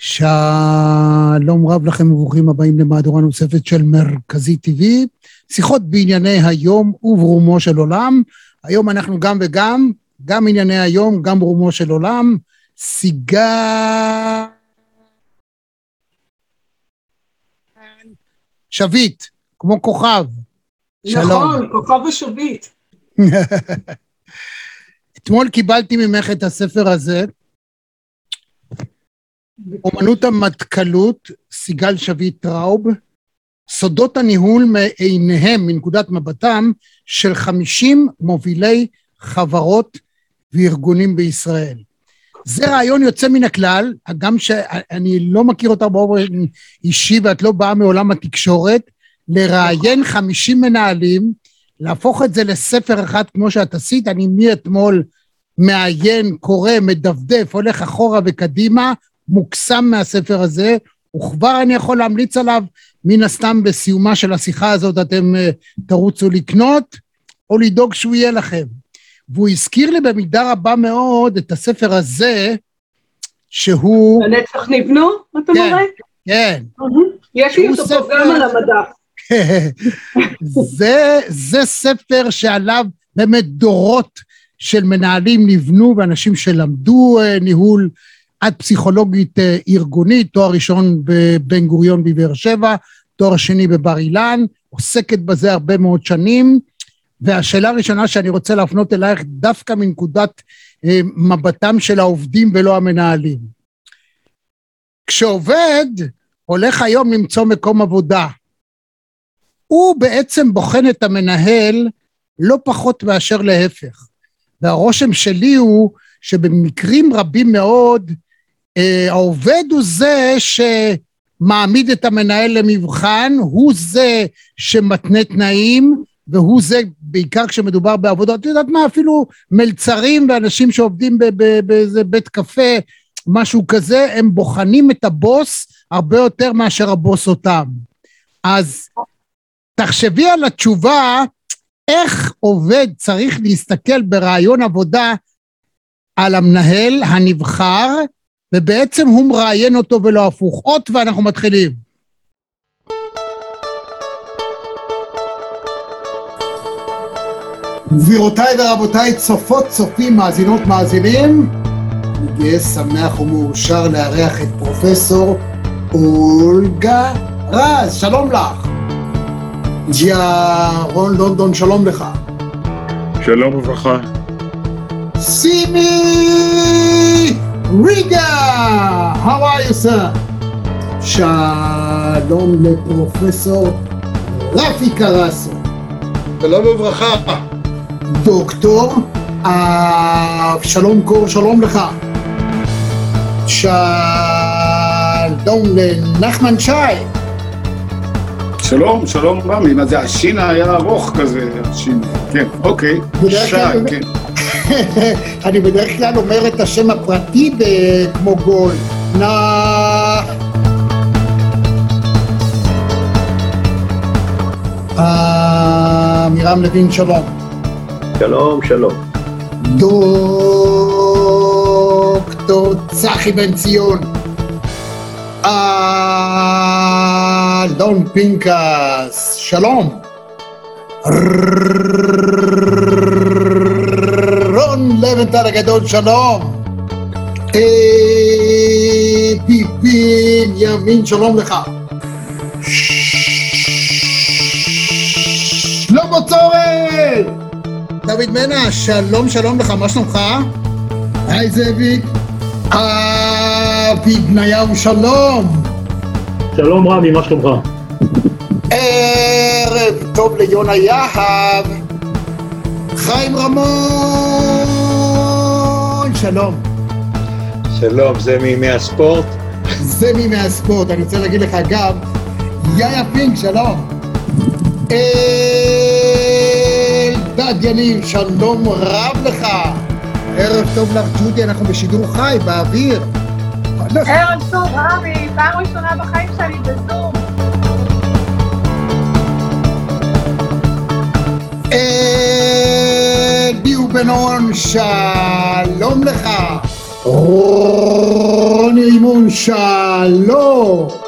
שלום רב לכם וברוכים הבאים למהדורה נוספת של מרכזי TV, שיחות בענייני היום וברומו של עולם. היום אנחנו גם וגם, גם ענייני היום, גם ברומו של עולם. סיגל... שביט, כמו כוכב. נכון, שלום. כוכב ושביט. אתמול קיבלתי ממך את הספר הזה, אומנות המטכ"לות, סיגל שביט טראוב, סודות הניהול מעיניהם, מנקודת מבטם, של חמישים מובילי חברות וארגונים בישראל. זה רעיון יוצא מן הכלל, גם שאני לא מכיר אותה באופן אישי ואת לא באה מעולם התקשורת, לראיין חמישים מנהלים, להפוך את זה לספר אחד כמו שאת עשית, אני מאתמול מעיין, קורא, מדפדף, הולך אחורה וקדימה, מוקסם מהספר הזה, וכבר אני יכול להמליץ עליו, מן הסתם בסיומה של השיחה הזאת אתם uh, תרוצו לקנות, או לדאוג שהוא יהיה לכם. והוא הזכיר לי במידה רבה מאוד את הספר הזה, שהוא... הנצח נבנו, אתה כן, אומר? כן. יש לי אותו ספר... גם על המדף. זה, זה ספר שעליו באמת דורות של מנהלים נבנו ואנשים שלמדו uh, ניהול את פסיכולוגית אה, ארגונית, תואר ראשון בבן גוריון בבאר שבע, תואר שני בבר אילן, עוסקת בזה הרבה מאוד שנים, והשאלה הראשונה שאני רוצה להפנות אלייך דווקא מנקודת אה, מבטם של העובדים ולא המנהלים. כשעובד הולך היום למצוא מקום עבודה, הוא בעצם בוחן את המנהל לא פחות מאשר להפך. והרושם שלי הוא שבמקרים רבים מאוד העובד הוא זה שמעמיד את המנהל למבחן, הוא זה שמתנה תנאים, והוא זה, בעיקר כשמדובר בעבודות, את יודעת מה, אפילו מלצרים ואנשים שעובדים באיזה בית קפה, משהו כזה, הם בוחנים את הבוס הרבה יותר מאשר הבוס אותם. אז תחשבי על התשובה, איך עובד צריך להסתכל ברעיון עבודה על המנהל הנבחר, ובעצם הוא מראיין אותו ולא הפוך. אות ואנחנו מתחילים. גבירותיי ורבותיי, צופות, צופים, מאזינות, מאזינים, אני גאה, שמח ומאושר לארח את פרופסור אולגה רז, שלום לך. ג'יה רון לונדון, שלום לך. שלום וברכה. סימי ריגה! How are you, sir? שלום לפרופסור רפי קרסו. שלום וברכה. דוקטור אבשלום קור, שלום לך. שלום לנחמן שי. שלום, שלום רמי, מה זה, השין היה ארוך כזה, השין, כן, אוקיי, שי, כן. אני בדרך כלל אומר את השם הפרטי כמו גול. נא... עמירם לוין, שלום. שלום, שלום. דוקטור צחי בן ציון. אלון פינקס, שלום. לבנטל הגדול, שלום. פיפין ימין, שלום לך. שלמה צורן! דוד מנע, שלום שלום לך, מה שלומך? היי זאביק. אבי בניהו, שלום. שלום רמי, מה שלומך? ערב טוב ליונה יהב. חיים רמון, שלום. שלום, זה מימי הספורט? זה מימי הספורט, אני רוצה להגיד לך גם, יאיה פינק, שלום. אלדד יניב, שלום רב לך. ערב טוב לך, ג'ודי, אנחנו בשידור חי, באוויר. ערב טוב, רמי, פעם ראשונה בחיים שלי בזום. אלי בן אורן, שלום לך. רוני רימון, שלום!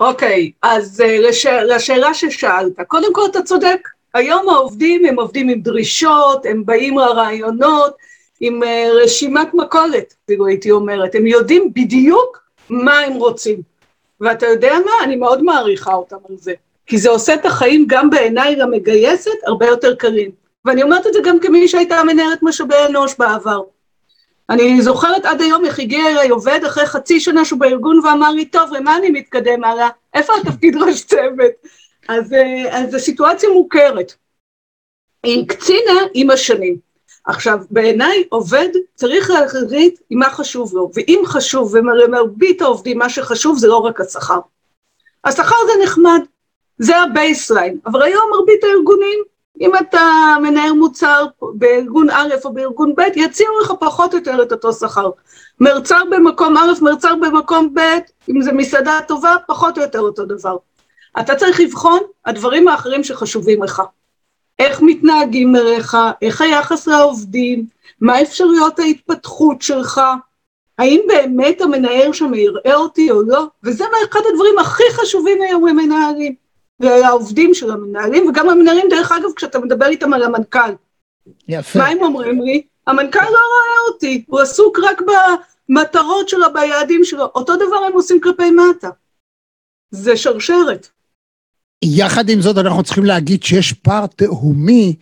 אוקיי, אז אה, לש... לשאלה ששאלת, קודם כל אתה צודק, היום העובדים הם עובדים עם דרישות, הם באים לרעיונות, עם אה, רשימת מכולת, אפילו הייתי אומרת, הם יודעים בדיוק מה הם רוצים. ואתה יודע מה? אני מאוד מעריכה אותם על זה, כי זה עושה את החיים גם בעיניי למגייסת הרבה יותר קלים. ואני אומרת את זה גם כמי שהייתה מנהלת משאבי אנוש בעבר. אני זוכרת עד היום איך הגיע אליי עובד אחרי חצי שנה שהוא בארגון ואמר לי, טוב, למה אני מתקדם הלאה? איפה התפקיד ראש צוות? אז, אה, אז זו סיטואציה מוכרת. היא הקצינה עם השנים. עכשיו, בעיניי עובד צריך להחליט עם מה חשוב לו, ואם חשוב, ולמרבית העובדים מה שחשוב זה לא רק השכר. השכר זה נחמד, זה ה baseline, אבל היום מרבית הארגונים אם אתה מנהל מוצר בארגון א' או בארגון ב', יציעו לך פחות או יותר את אותו שכר. מרצר במקום א', מרצר במקום ב', אם זה מסעדה טובה, פחות או יותר אותו דבר. אתה צריך לבחון הדברים האחרים שחשובים לך. איך מתנהגים אליך, איך היחס לעובדים, מה אפשרויות ההתפתחות שלך, האם באמת המנהל שם יראה אותי או לא, וזה אחד הדברים הכי חשובים היום למנהלים. והעובדים של המנהלים, וגם המנהלים, דרך אגב, כשאתה מדבר איתם על המנכ"ל. יפה. מה הם אומרים לי? המנכ"ל לא רואה אותי, הוא עסוק רק במטרות שלו, ביעדים שלו. אותו דבר הם עושים כלפי מטה. זה שרשרת. יחד עם זאת, אנחנו צריכים להגיד שיש פער תהומי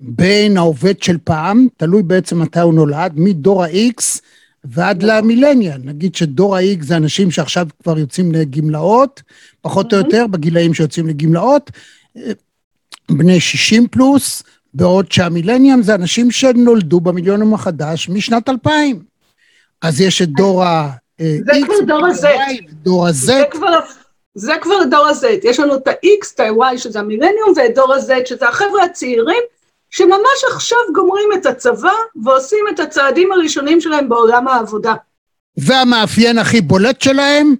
בין העובד של פעם, תלוי בעצם מתי הוא נולד, מדור ה-X ועד למילניאל. נגיד שדור ה-X זה אנשים שעכשיו כבר יוצאים לגמלאות, פחות או יותר בגילאים שיוצאים לגמלאות, בני 60 פלוס, בעוד שהמילניאם זה אנשים שנולדו במיליונום החדש משנת 2000. אז יש את דור ה-X, זה כבר דור ה-Z. דור ה-Z. זה כבר דור ה-Z. יש לנו את ה-X, את ה-Y, שזה המילניום, ואת דור ה-Z, שזה החבר'ה הצעירים, שממש עכשיו גומרים את הצבא ועושים את הצעדים הראשונים שלהם בעולם העבודה. והמאפיין הכי בולט שלהם,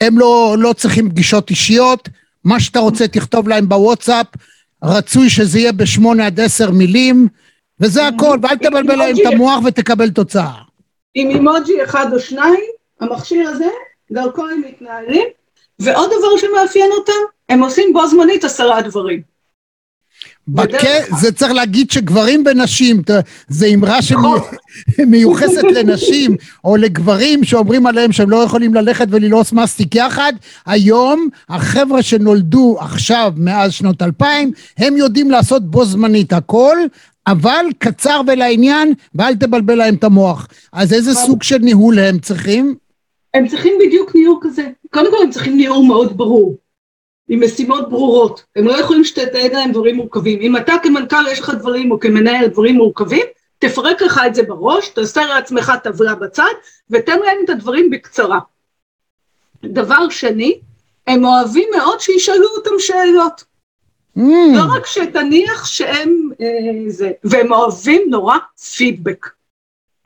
הם לא, לא צריכים פגישות אישיות, מה שאתה רוצה תכתוב להם בוואטסאפ, רצוי שזה יהיה בשמונה עד עשר מילים, וזה הכל, ואל תבלבל להם את המוח ותקבל תוצאה. עם אימוג'י אחד או שניים, המכשיר הזה, דרכו הם מתנהלים, ועוד דבר שמאפיין אותם, הם עושים בו זמנית עשרה דברים. בקה, זה צריך להגיד שגברים ונשים, זה אמרה נכון. שמיוחסת לנשים או לגברים שאומרים עליהם שהם לא יכולים ללכת וללעוס מסטיק יחד, היום החבר'ה שנולדו עכשיו מאז שנות 2000, הם יודעים לעשות בו זמנית הכל, אבל קצר ולעניין, ואל תבלבל להם את המוח. אז איזה סוג של ניהול הם צריכים? הם צריכים בדיוק ניהול כזה. קודם כל הם צריכים ניהול מאוד ברור. עם משימות ברורות. הם לא יכולים שתתן להם דברים מורכבים. אם אתה כמנכ"ל יש לך דברים, או כמנהל דברים מורכבים, תפרק לך את זה בראש, תעשה לעצמך טבלה בצד, ותן להם את הדברים בקצרה. דבר שני, הם אוהבים מאוד שישאלו אותם שאלות. Mm, לא רק שתניח שהם אה, זה, והם אוהבים נורא פידבק.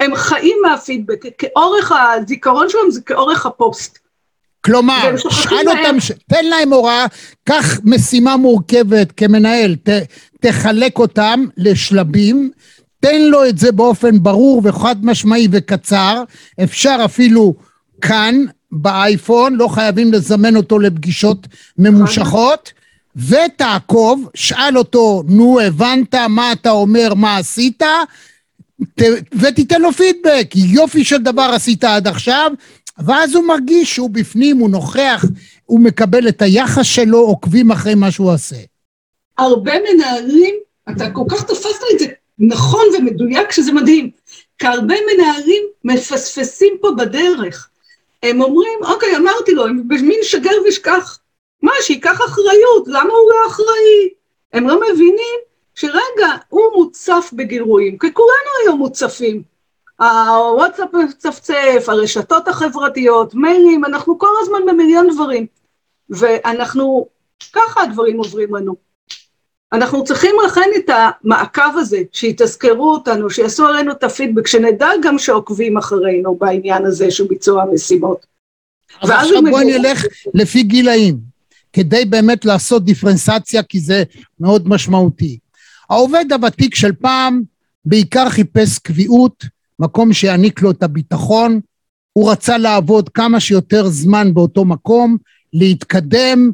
הם חיים מהפידבק, כאורך הזיכרון שלהם זה כאורך הפוסט. כלומר, שאל. אותם, ש- תן להם הוראה, קח משימה מורכבת כמנהל, ת, תחלק אותם לשלבים, תן לו את זה באופן ברור וחד משמעי וקצר, אפשר אפילו כאן באייפון, לא חייבים לזמן אותו לפגישות ממושכות, ותעקוב, שאל אותו, נו, הבנת? מה אתה אומר, מה עשית, ת, ותיתן לו פידבק, יופי של דבר עשית עד עכשיו, ואז הוא מרגיש שהוא בפנים, הוא נוכח, הוא מקבל את היחס שלו, עוקבים אחרי מה שהוא עושה. הרבה מנהלים, אתה כל כך תפסת את זה נכון ומדויק שזה מדהים, כי הרבה מנהלים מפספסים פה בדרך. הם אומרים, אוקיי, אמרתי לו, מין שגר ושכח. מה, שייקח אחריות, למה הוא לא אחראי? הם לא מבינים שרגע, הוא מוצף בגירויים, כי כולנו היום מוצפים. הוואטסאפ מצפצף, הרשתות החברתיות, מיילים, אנחנו כל הזמן במיליון דברים. ואנחנו, ככה הדברים עוברים לנו. אנחנו צריכים לכן את המעקב הזה, שיתזכרו אותנו, שיעשו עלינו את הפידבק, שנדע גם שעוקבים אחרינו בעניין הזה של ביצוע המשימות. אז עכשיו בואי נלך לפי גילאים, כדי באמת לעשות דיפרנציאציה, כי זה מאוד משמעותי. העובד הוותיק של פעם בעיקר חיפש קביעות, מקום שיעניק לו את הביטחון, הוא רצה לעבוד כמה שיותר זמן באותו מקום, להתקדם,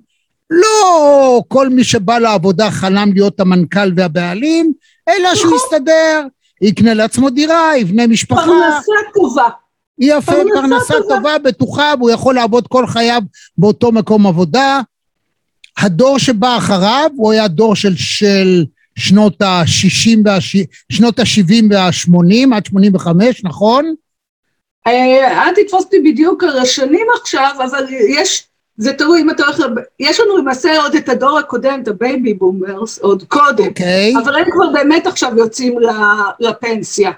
לא כל מי שבא לעבודה חלם להיות המנכ"ל והבעלים, אלא שהוא יסתדר, יקנה לעצמו דירה, יבנה משפחה. פרנסה טובה. יפה, פרנסה טובה, בטוחה, והוא יכול לעבוד כל חייו באותו מקום עבודה. הדור שבא אחריו, הוא היה דור של, של שנות ה-60 והש... שנות ה-70 וה-80, עד 85, נכון? אה, אל תתפוס אותי בדיוק על השנים עכשיו, אבל יש זה תלוי אם אתה הולך, יש לנו למעשה עוד את הדור הקודם, את ה baby boomers, עוד קודם, okay. אוקיי. אבל הם כבר באמת עכשיו יוצאים לפנסיה.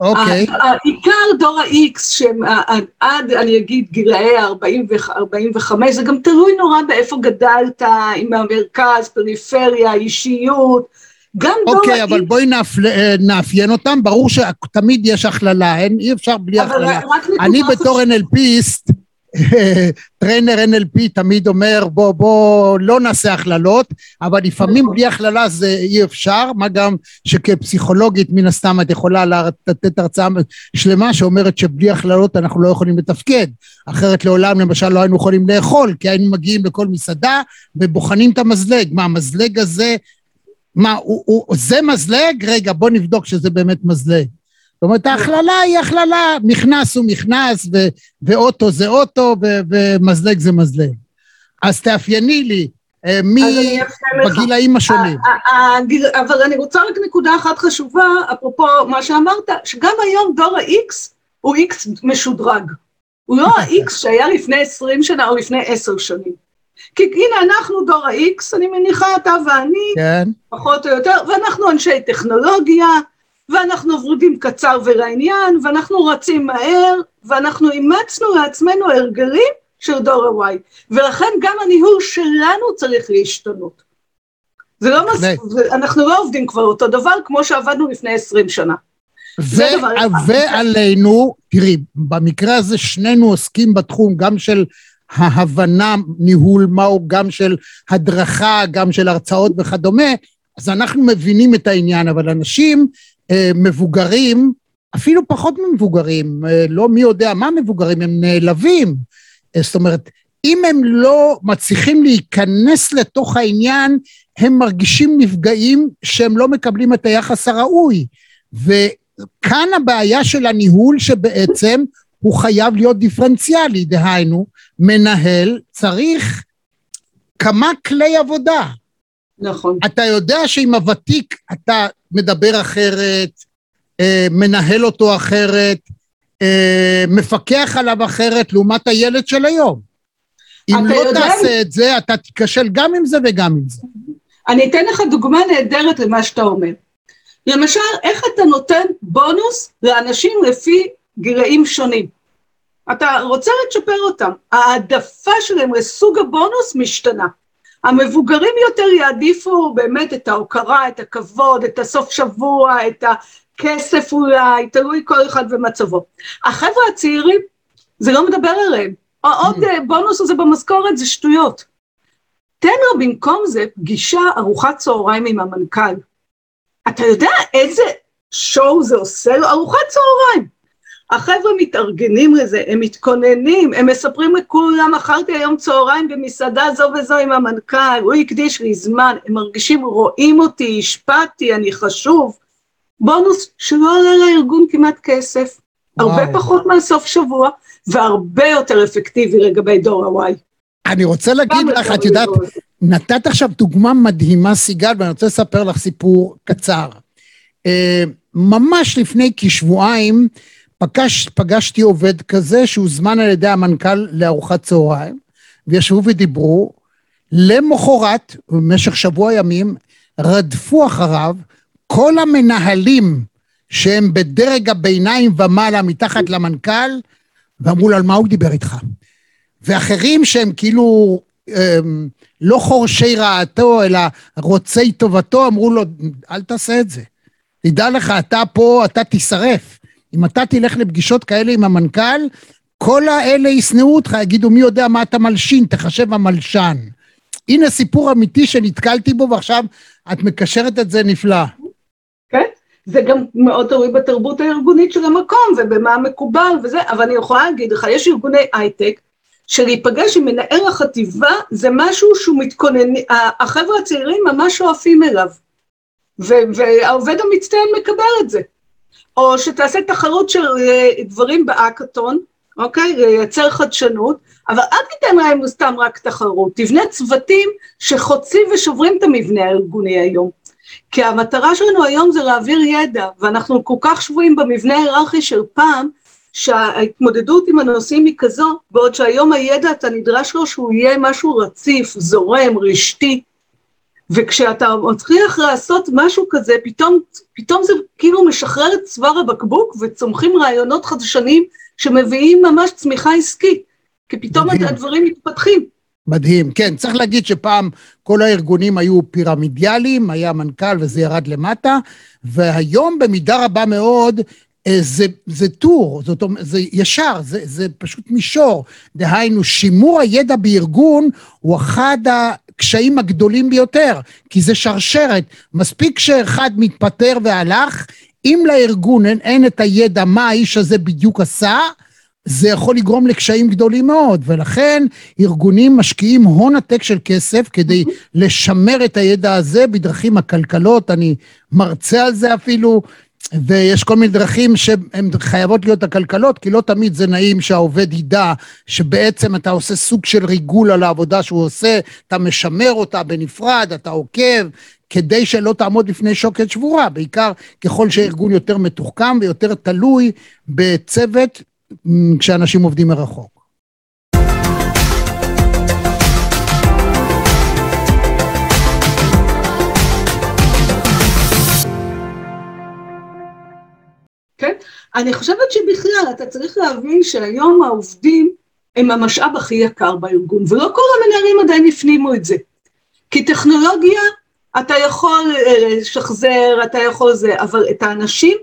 אוקיי. Okay. העיקר דור ה-X, שעד, אני אגיד, גילאי ה-45, זה גם תלוי נורא באיפה גדלת, עם המרכז, פריפריה, אישיות, גם דור ה-X... אוקיי, אבל בואי נאפיין אותם, ברור שתמיד יש הכללה, אין, אי אפשר בלי הכללה. אני בתור NLPיסט, trainer NLP תמיד אומר בוא בוא לא נעשה הכללות אבל לפעמים בלי הכללה זה אי אפשר מה גם שכפסיכולוגית מן הסתם את יכולה לתת הרצאה שלמה שאומרת שבלי הכללות אנחנו לא יכולים לתפקד. אחרת לעולם למשל לא היינו יכולים לאכול כי היינו מגיעים לכל מסעדה ובוחנים את המזלג. מה המזלג הזה מה הוא, הוא, זה מזלג רגע בוא נבדוק שזה באמת מזלג זאת אומרת ההכללה היא הכללה, מכנס הוא מכנס ו- ואוטו זה אוטו ו- ומזלג זה מזלג. אז תאפייני לי אה, מי בגילאים השונים. אבל אני רוצה רק נקודה אחת חשובה, אפרופו מה שאמרת, שגם היום דור ה-X הוא X משודרג. הוא לא ה-X שהיה לפני 20 שנה או לפני 10 שנים. כי הנה אנחנו דור ה-X, אני מניחה אתה ואני, כן. פחות או יותר, ואנחנו אנשי טכנולוגיה, ואנחנו ורודים קצר ולעניין, ואנחנו רצים מהר, ואנחנו אימצנו לעצמנו הרגלים של דור ה-Y, ולכן גם הניהול שלנו צריך להשתנות. זה לא מס... אנחנו לא עובדים כבר אותו דבר כמו שעבדנו לפני עשרים שנה. ו- ועלינו, תראי, במקרה הזה שנינו עוסקים בתחום גם של ההבנה, ניהול מהו, גם של הדרכה, גם של הרצאות וכדומה, אז אנחנו מבינים את העניין, אבל אנשים אה, מבוגרים, אפילו פחות ממבוגרים, אה, לא מי יודע מה מבוגרים, הם נעלבים. אה, זאת אומרת, אם הם לא מצליחים להיכנס לתוך העניין, הם מרגישים נפגעים שהם לא מקבלים את היחס הראוי. וכאן הבעיה של הניהול שבעצם הוא חייב להיות דיפרנציאלי, דהיינו, מנהל צריך כמה כלי עבודה. נכון. אתה יודע שעם הוותיק אתה מדבר אחרת, אה, מנהל אותו אחרת, אה, מפקח עליו אחרת לעומת הילד של היום. אם לא יודע... תעשה את זה, אתה תיכשל גם עם זה וגם עם זה. אני אתן לך דוגמה נהדרת למה שאתה אומר. למשל, איך אתה נותן בונוס לאנשים לפי גילאים שונים. אתה רוצה לצ'פר אותם, העדפה שלהם לסוג הבונוס משתנה. המבוגרים יותר יעדיפו באמת את ההוקרה, את הכבוד, את הסוף שבוע, את הכסף אולי, תלוי כל אחד ומצבו. החבר'ה הצעירים, זה לא מדבר עליהם. עוד mm. בונוס הזה במשכורת זה שטויות. תן לו במקום זה פגישה ארוחת צהריים עם המנכ"ל. אתה יודע איזה שואו זה עושה לו? ארוחת צהריים. החבר'ה מתארגנים לזה, הם מתכוננים, הם מספרים לכולם, אכלתי היום צהריים במסעדה זו וזו עם המנכ"ל, הוא הקדיש לי זמן, הם מרגישים, רואים אותי, השפעתי, אני חשוב. בונוס שלא עולה לארגון כמעט כסף. הרבה פחות מהסוף שבוע, והרבה יותר אפקטיבי לגבי דור ה-Y. אני רוצה להגיד לך, לגבי את יודעת. נתת עכשיו דוגמה מדהימה, סיגל, ואני רוצה לספר לך סיפור קצר. אה, ממש לפני כשבועיים פגשתי עובד כזה שהוזמן על ידי המנכ"ל לארוחת צהריים, וישבו ודיברו. למחרת, במשך שבוע ימים, רדפו אחריו כל המנהלים שהם בדרג הביניים ומעלה מתחת למנכ"ל, ואמרו לו, על מה הוא דיבר איתך? ואחרים שהם כאילו אמ, לא חורשי רעתו, אלא רוצי טובתו, אמרו לו, אל תעשה את זה. תדע לך, אתה פה, אתה תישרף. אם אתה תלך לפגישות כאלה עם המנכ"ל, כל האלה ישנאו אותך, יגידו, מי יודע מה אתה מלשין, תחשב המלשן. הנה סיפור אמיתי שנתקלתי בו, ועכשיו את מקשרת את זה נפלא. כן? זה גם מאוד תלוי בתרבות הארגונית של המקום ובמה מקובל וזה, אבל אני יכולה להגיד לך, יש ארגוני הייטק שלהיפגש עם מנהל החטיבה זה משהו שהוא מתכונן, החבר'ה הצעירים ממש שואפים אליו, והעובד המצטיין מקבל את זה. או שתעשה תחרות של אה, דברים באקתון, אוקיי? לייצר חדשנות, אבל אל תיתן להם סתם רק תחרות, תבנה צוותים שחוצים ושוברים את המבנה הארגוני היום. כי המטרה שלנו היום זה להעביר ידע, ואנחנו כל כך שבויים במבנה ההיררכי של פעם, שההתמודדות עם הנושאים היא כזו, בעוד שהיום הידע אתה נדרש לו שהוא יהיה משהו רציף, זורם, רשתי, וכשאתה מצליח לעשות משהו כזה, פתאום, פתאום זה כאילו משחרר את צוואר הבקבוק וצומחים רעיונות חדשניים שמביאים ממש צמיחה עסקית, כי פתאום מדהים. הדברים מתפתחים. מדהים. כן, צריך להגיד שפעם כל הארגונים היו פירמידיאליים, היה מנכ"ל וזה ירד למטה, והיום במידה רבה מאוד אה, זה, זה טור, זאת אומרת, זה ישר, זה, זה פשוט מישור. דהיינו, שימור הידע בארגון הוא אחד הקשיים הגדולים ביותר, כי זה שרשרת. מספיק שאחד מתפטר והלך, אם לארגון אין, אין את הידע מה האיש הזה בדיוק עשה, זה יכול לגרום לקשיים גדולים מאוד, ולכן ארגונים משקיעים הון עתק של כסף כדי לשמר את הידע הזה בדרכים עקלקלות, אני מרצה על זה אפילו, ויש כל מיני דרכים שהן חייבות להיות עקלקלות, כי לא תמיד זה נעים שהעובד ידע שבעצם אתה עושה סוג של ריגול על העבודה שהוא עושה, אתה משמר אותה בנפרד, אתה עוקב, כדי שלא תעמוד בפני שוקת שבורה, בעיקר ככל שהארגון יותר מתוחכם ויותר תלוי בצוות כשאנשים עובדים מרחוק. כן? אני חושבת שבכלל אתה צריך להבין שהיום העובדים הם המשאב הכי יקר בארגון, ולא כל המנהלים עדיין הפנימו את זה. כי טכנולוגיה, אתה יכול אה, לשחזר, אתה יכול זה, אבל את האנשים,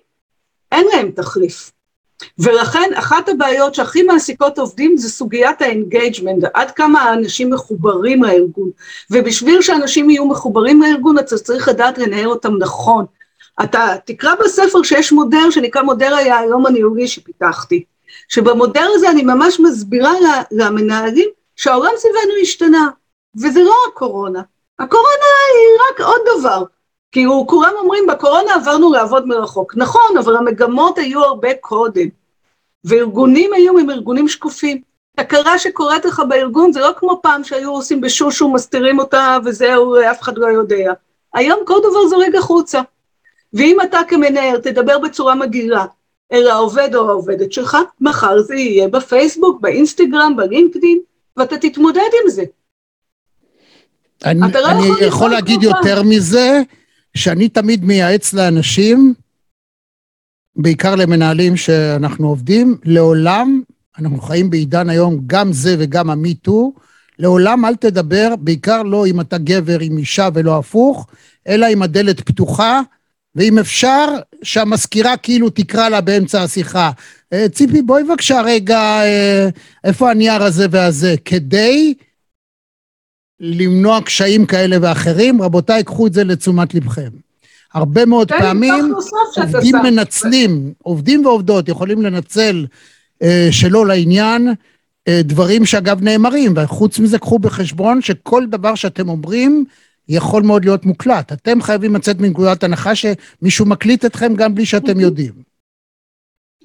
אין להם תחליף. ולכן אחת הבעיות שהכי מעסיקות עובדים זה סוגיית ה engagement, עד כמה האנשים מחוברים לארגון. ובשביל שאנשים יהיו מחוברים לארגון, אתה צריך לדעת לנהל אותם נכון. אתה תקרא בספר שיש מודל שנקרא מודל היהלום הניהולי שפיתחתי, שבמודל הזה אני ממש מסבירה למנהלים שהעולם סביבנו השתנה, וזה לא הקורונה. הקורונה היא רק עוד דבר. כאילו כולם אומרים בקורונה עברנו לעבוד מרחוק. נכון, אבל המגמות היו הרבה קודם. וארגונים היום הם ארגונים שקופים. תקלה שקורית לך בארגון זה לא כמו פעם שהיו עושים בשושו, מסתירים אותה וזהו, אף אחד לא יודע. היום כל דבר זורק החוצה. ואם אתה כמנהל תדבר בצורה מגעילה אל העובד או העובדת שלך, מחר זה יהיה בפייסבוק, באינסטגרם, בלינקדאין, ואתה תתמודד עם זה. אני, אתה לא אני יכול יכול להגיד פעם. יותר מזה, שאני תמיד מייעץ לאנשים, בעיקר למנהלים שאנחנו עובדים, לעולם, אנחנו חיים בעידן היום, גם זה וגם המיטו, לעולם אל תדבר, בעיקר לא אם אתה גבר עם אישה ולא הפוך, אלא אם הדלת פתוחה, ואם אפשר, שהמזכירה כאילו תקרא לה באמצע השיחה. "אה, ציפי, בואי בבקשה רגע, אה, איפה הנייר הזה והזה? כדי למנוע קשיים כאלה ואחרים, רבותיי, קחו את זה לתשומת לבכם. הרבה מאוד לי פעמים עובדים. מנצלים, עובדים ועובדות יכולים לנצל אה, שלא לעניין אה, דברים שאגב נאמרים, וחוץ מזה קחו בחשבון שכל דבר שאתם אומרים יכול מאוד להיות מוקלט. אתם חייבים לצאת מנקודת הנחה שמישהו מקליט אתכם גם בלי שאתם יודעים.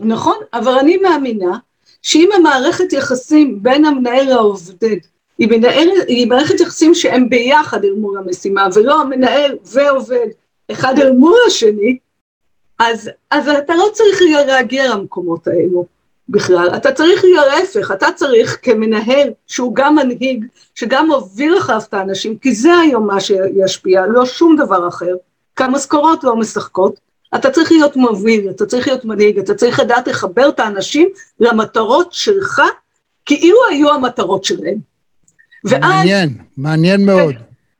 נכון, אבל אני מאמינה שאם המערכת יחסים בין המנהל לעובד היא, מנהל, היא מערכת יחסים שהם ביחד אל מול המשימה ולא המנהל ועובד אחד אל מול השני, אז, אז אתה לא צריך להגיע למקומות האלו בכלל, אתה צריך להיות להפך, אתה צריך כמנהל שהוא גם מנהיג, שגם מוביל אחריו את האנשים, כי זה היום מה שישפיע, לא שום דבר אחר, כי המשכורות לא משחקות, אתה צריך להיות מוביל, אתה צריך להיות מנהיג, אתה צריך לדעת לחבר את האנשים למטרות שלך, כאילו היו המטרות שלהם. ואז, מעניין, מעניין מאוד.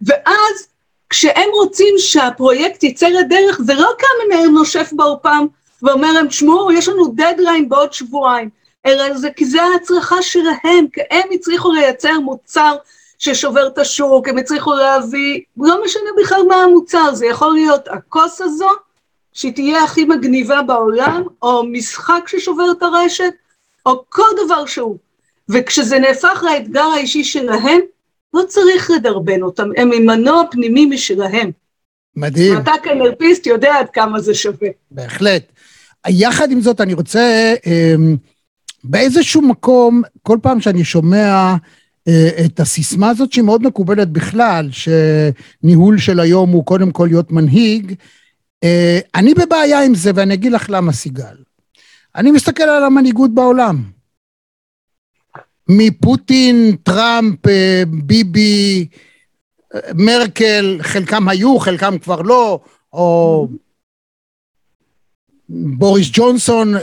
ואז כשהם רוצים שהפרויקט יצא לדרך, זה לא כמנהל נושף בעורפם ואומר להם, תשמעו, יש לנו דדליין בעוד שבועיים, אלא זה כי זה ההצלחה שלהם, כי הם הצליחו לייצר מוצר ששובר את השוק, הם הצליחו להביא, לא משנה בכלל מה המוצר, זה יכול להיות הכוס הזו, שהיא תהיה הכי מגניבה בעולם, או משחק ששובר את הרשת, או כל דבר שהוא. וכשזה נהפך לאתגר האישי שלהם, לא צריך לדרבן אותם, הם עם מנוע פנימי משלהם. מדהים. ואתה כנרפיסט יודע עד כמה זה שווה. בהחלט. יחד עם זאת, אני רוצה, אמ, באיזשהו מקום, כל פעם שאני שומע אה, את הסיסמה הזאת, שהיא מאוד מקובלת בכלל, שניהול של היום הוא קודם כל להיות מנהיג, אה, אני בבעיה עם זה, ואני אגיד לך למה, סיגל. אני מסתכל על המנהיגות בעולם. מפוטין, טראמפ, אה, ביבי, מרקל, חלקם היו, חלקם כבר לא, או בוריס ג'ונסון,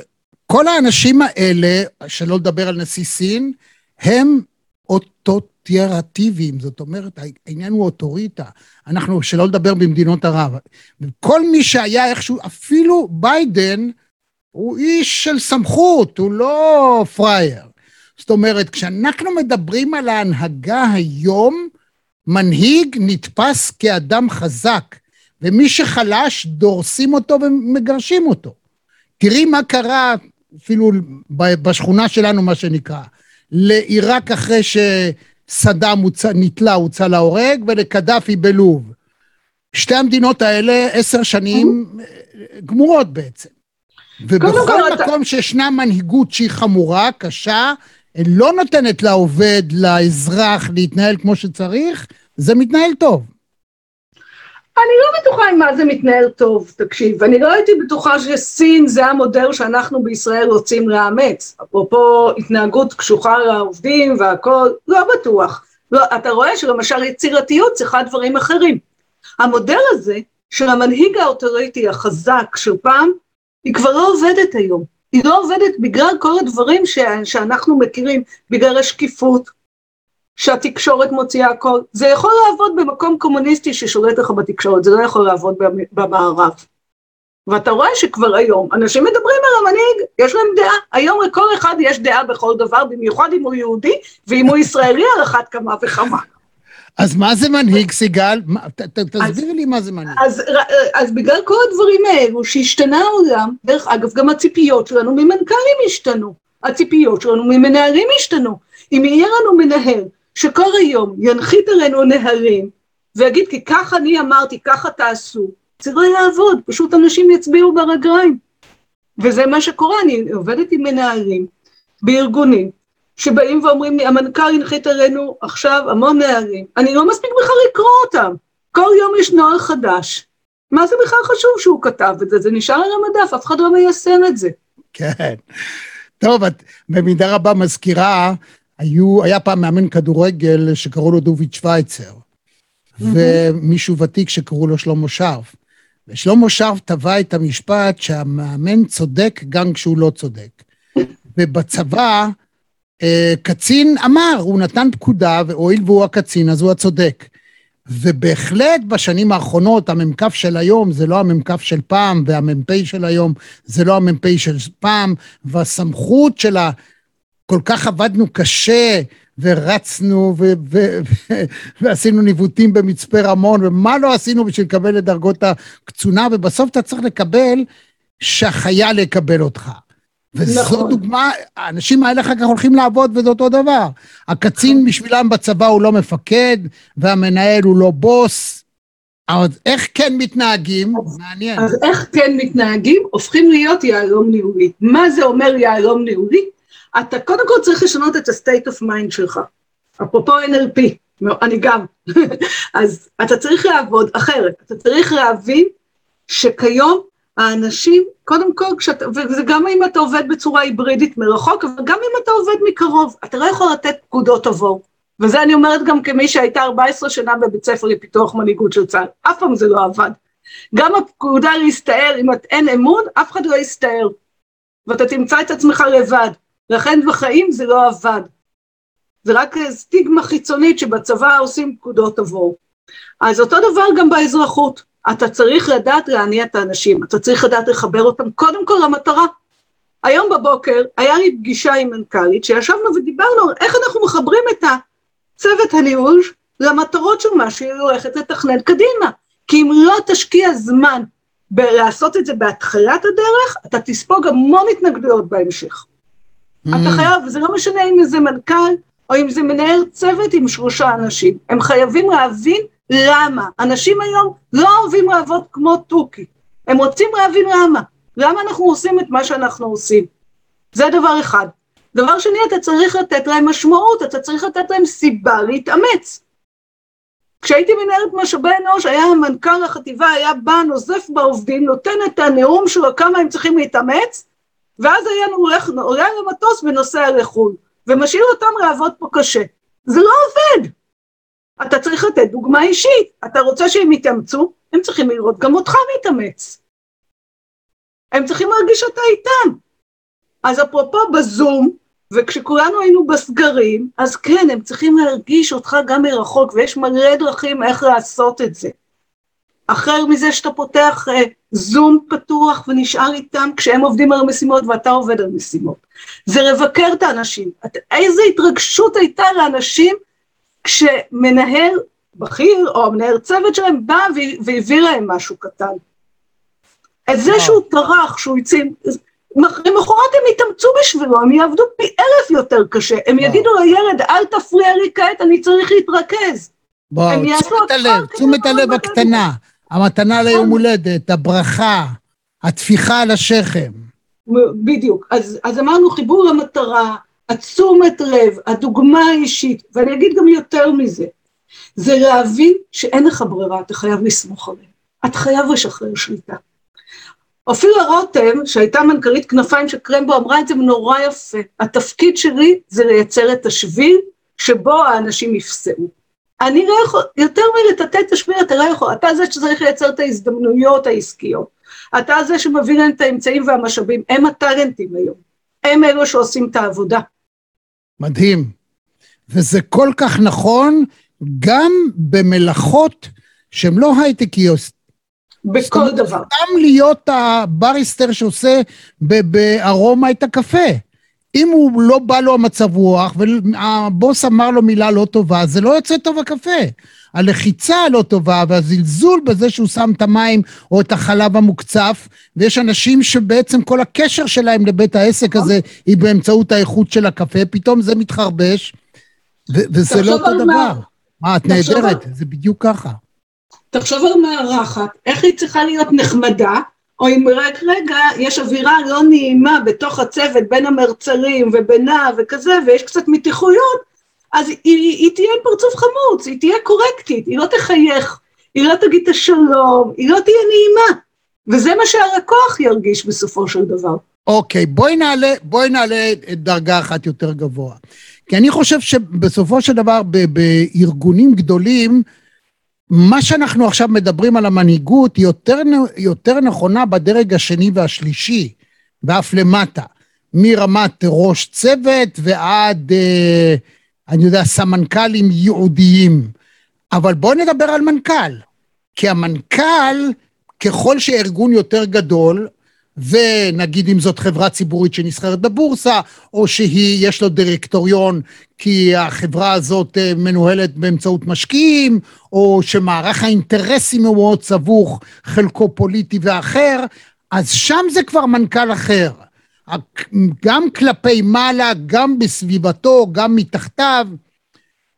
כל האנשים האלה, שלא לדבר על נשיא סין, הם אוטוטרטיביים, זאת אומרת, העניין הוא אוטוריטה. אנחנו, שלא לדבר במדינות ערב. כל מי שהיה איכשהו, אפילו ביידן, הוא איש של סמכות, הוא לא פראייר. זאת אומרת, כשאנחנו מדברים על ההנהגה היום, מנהיג נתפס כאדם חזק, ומי שחלש דורסים אותו ומגרשים אותו. תראי מה קרה אפילו בשכונה שלנו, מה שנקרא, לעיראק אחרי שסדאם נתלה, הוצא להורג, ולקדאפי בלוב. שתי המדינות האלה עשר שנים גמורות בעצם. ובכל מקום שישנה מנהיגות שהיא חמורה, קשה, לא נותנת לעובד, לאזרח, להתנהל כמו שצריך, זה מתנהל טוב. אני לא בטוחה עם מה זה מתנהל טוב, תקשיב, אני לא הייתי בטוחה שסין זה המודל שאנחנו בישראל רוצים לאמץ, אפרופו התנהגות קשוחה לעובדים והכל, לא בטוח. לא, אתה רואה שלמשל יצירתיות צריכה דברים אחרים. המודל הזה של המנהיג האוטוריטי החזק של פעם, היא כבר לא עובדת היום. היא לא עובדת בגלל כל הדברים ש, שאנחנו מכירים, בגלל השקיפות, שהתקשורת מוציאה הכל. זה יכול לעבוד במקום קומוניסטי ששולט לך בתקשורת, זה לא יכול לעבוד במערב. ואתה רואה שכבר היום אנשים מדברים על המנהיג, יש להם דעה, היום לכל אחד יש דעה בכל דבר, במיוחד אם הוא יהודי, ואם הוא ישראלי על אחת כמה וכמה. אז מה זה מנהיג, סיגל? תסבירי לי מה זה מנהיג. אז, אז בגלל כל הדברים האלו שהשתנה העולם, דרך אגב, גם הציפיות שלנו ממנכ"לים השתנו, הציפיות שלנו ממנהלים השתנו. אם יהיה לנו מנהל שכל היום ינחית עלינו נהלים, ויגיד כי ככה אני אמרתי, ככה תעשו, זה לא יעבוד, פשוט אנשים יצביעו ברגליים. וזה מה שקורה, אני עובדת עם מנהלים בארגונים, שבאים ואומרים לי, המנכ"ל הנחית עלינו עכשיו המון נהלים, אני לא מספיק בכלל לקרוא אותם, כל יום יש נוהל חדש. מה זה בכלל חשוב שהוא כתב את זה? זה נשאר על המדף, אף אחד לא מיישם את זה. כן. טוב, את במידה רבה מזכירה, היו, היה פעם מאמן כדורגל שקראו לו דוביד שווייצר, ומישהו ותיק שקראו לו שלמה שרף. ושלמה שרף טבע את המשפט שהמאמן צודק גם כשהוא לא צודק. ובצבא, אה, קצין אמר, הוא נתן פקודה, והואיל והוא הקצין, אז הוא הצודק. ובהחלט בשנים האחרונות, המ"כ של היום זה לא המ"כ של פעם, והמ"פ של היום זה לא המ"פ של פעם, והסמכות של ה... כל כך עבדנו קשה, ורצנו, ו- ו- ו- ועשינו ניווטים במצפה רמון, ומה לא עשינו בשביל לקבל את דרגות הקצונה, ובסוף אתה צריך לקבל שהחייל יקבל אותך. וזו נכון. דוגמה, האנשים האלה אחר כך הולכים לעבוד וזה אותו דבר. הקצין נכון. בשבילם בצבא הוא לא מפקד, והמנהל הוא לא בוס. אז איך כן מתנהגים? מעניין. אז איך כן מתנהגים? הופכים להיות יהלום ניהולי. מה זה אומר יהלום ניהולי? אתה קודם כל צריך לשנות את ה-state of mind שלך. אפרופו NLP, אני גם. אז אתה צריך לעבוד אחרת. אתה צריך להבין שכיום האנשים, קודם כל, כשאתה, וזה גם אם אתה עובד בצורה היברידית מרחוק, אבל גם אם אתה עובד מקרוב, אתה לא יכול לתת פקודות עבור. וזה אני אומרת גם כמי שהייתה 14 שנה בבית ספר לפיתוח מנהיגות של צה"ל, אף פעם זה לא עבד. גם הפקודה להסתער, אם את אין אמון, אף אחד לא יסתער. ואתה תמצא את עצמך לבד. לכן בחיים זה לא עבד. זה רק סטיגמה חיצונית שבצבא עושים פקודות עבור. אז אותו דבר גם באזרחות. אתה צריך לדעת להניע את האנשים, אתה צריך לדעת לחבר אותם קודם כל למטרה. היום בבוקר היה לי פגישה עם מנכ"לית שישבנו ודיברנו איך אנחנו מחברים את הצוות הניהול למטרות של מה שהיא הולכת לתכנן קדימה. כי אם לא תשקיע זמן בלעשות את זה בהתחלת הדרך, אתה תספוג המון התנגדויות בהמשך. Mm. אתה חייב, וזה לא משנה אם זה מנכ"ל או אם זה מנהל צוות עם שלושה אנשים, הם חייבים להבין למה. אנשים היום לא אוהבים לעבוד כמו תוכי, הם רוצים להבין למה. למה אנחנו עושים את מה שאנחנו עושים. זה דבר אחד. דבר שני, אתה צריך לתת להם משמעות, אתה צריך לתת להם סיבה להתאמץ. כשהייתי מנהלת משאבי אנוש, היה מנכ"ל החטיבה, היה בא, נוזף בעובדים, נותן את הנאום שלו כמה הם צריכים להתאמץ, ואז היה הולך, עולה למטוס ונוסע לחו"ל, ומשאיר אותם לעבוד פה קשה. זה לא עובד. אתה צריך לתת דוגמה אישית. אתה רוצה שהם יתאמצו, הם צריכים לראות גם אותך מתאמץ. הם צריכים להרגיש שאתה איתם. אז אפרופו בזום, וכשכולנו היינו בסגרים, אז כן, הם צריכים להרגיש אותך גם מרחוק, ויש מלא דרכים איך לעשות את זה. אחר מזה שאתה פותח אה, זום פתוח ונשאר איתם כשהם עובדים על המשימות ואתה עובד על משימות. זה לבקר את האנשים. את, איזה התרגשות הייתה לאנשים כשמנהל בכיר או מנהל צוות שלהם בא והביא להם משהו קטן. את זה שהוא טרח, שהוא הציל, למחרת הם יתאמצו בשבילו, הם יעבדו פי אלף יותר קשה, הם יגידו לילד, אל תפריע לי כעת, אני צריך להתרכז. בואו, תשומת הלב, תשומת הלב הקטנה, המתנה ליום הולדת, הברכה, הטפיחה על השכם. בדיוק, אז, אז אמרנו חיבור למטרה, התשומת לב, הדוגמה האישית, ואני אגיד גם יותר מזה, זה להבין שאין לך ברירה, אתה חייב לסמוך עליהם. אתה חייב לשחרר שליטה. אפילו רותם, שהייתה מנכ"לית כנפיים של קרמבו, אמרה את זה נורא יפה. התפקיד שלי זה לייצר את השביל שבו האנשים יפסעו. אני לא יכול, יותר מלטאטא את השביל אתה לא יכול, אתה זה שצריך לייצר את ההזדמנויות העסקיות. אתה זה שמביא להם את האמצעים והמשאבים, הם הטאלנטים היום. הם אלו שעושים את העבודה. מדהים. וזה כל כך נכון גם במלאכות שהן לא הייטקיות. בכל דבר. סתם להיות הבריסטר שעושה בארומה את הקפה. אם הוא לא בא לו המצב רוח, והבוס אמר לו מילה לא טובה, זה לא יוצא טוב הקפה. הלחיצה הלא טובה והזלזול בזה שהוא שם את המים או את החלב המוקצף, ויש אנשים שבעצם כל הקשר שלהם לבית העסק הזה היא באמצעות האיכות של הקפה, פתאום זה מתחרבש, וזה לא אותו דבר. מה, את נהדרת, זה בדיוק ככה. תחשוב על מארחת, איך היא צריכה להיות נחמדה, או אם רק רגע יש אווירה לא נעימה בתוך הצוות בין המרצלים ובינה וכזה, ויש קצת מתיחויות, אז היא, היא תהיה עם פרצוף חמוץ, היא תהיה קורקטית, היא לא תחייך, היא לא תגיד את השלום, היא לא תהיה נעימה. וזה מה שהלקוח ירגיש בסופו של דבר. אוקיי, okay, בואי נעלה, בואי נעלה דרגה אחת יותר גבוה. כי אני חושב שבסופו של דבר בארגונים גדולים, מה שאנחנו עכשיו מדברים על המנהיגות יותר, יותר נכונה בדרג השני והשלישי, ואף למטה, מרמת ראש צוות ועד, אה, אני יודע, סמנכ"לים ייעודיים. אבל בואו נדבר על מנכ"ל. כי המנכ"ל, ככל שארגון יותר גדול, ונגיד אם זאת חברה ציבורית שנסחרת בבורסה, או שהיא, יש לו דירקטוריון כי החברה הזאת אה, מנוהלת באמצעות משקיעים, או שמערך האינטרסים הוא מאוד סבוך, חלקו פוליטי ואחר, אז שם זה כבר מנכ"ל אחר. גם כלפי מעלה, גם בסביבתו, גם מתחתיו.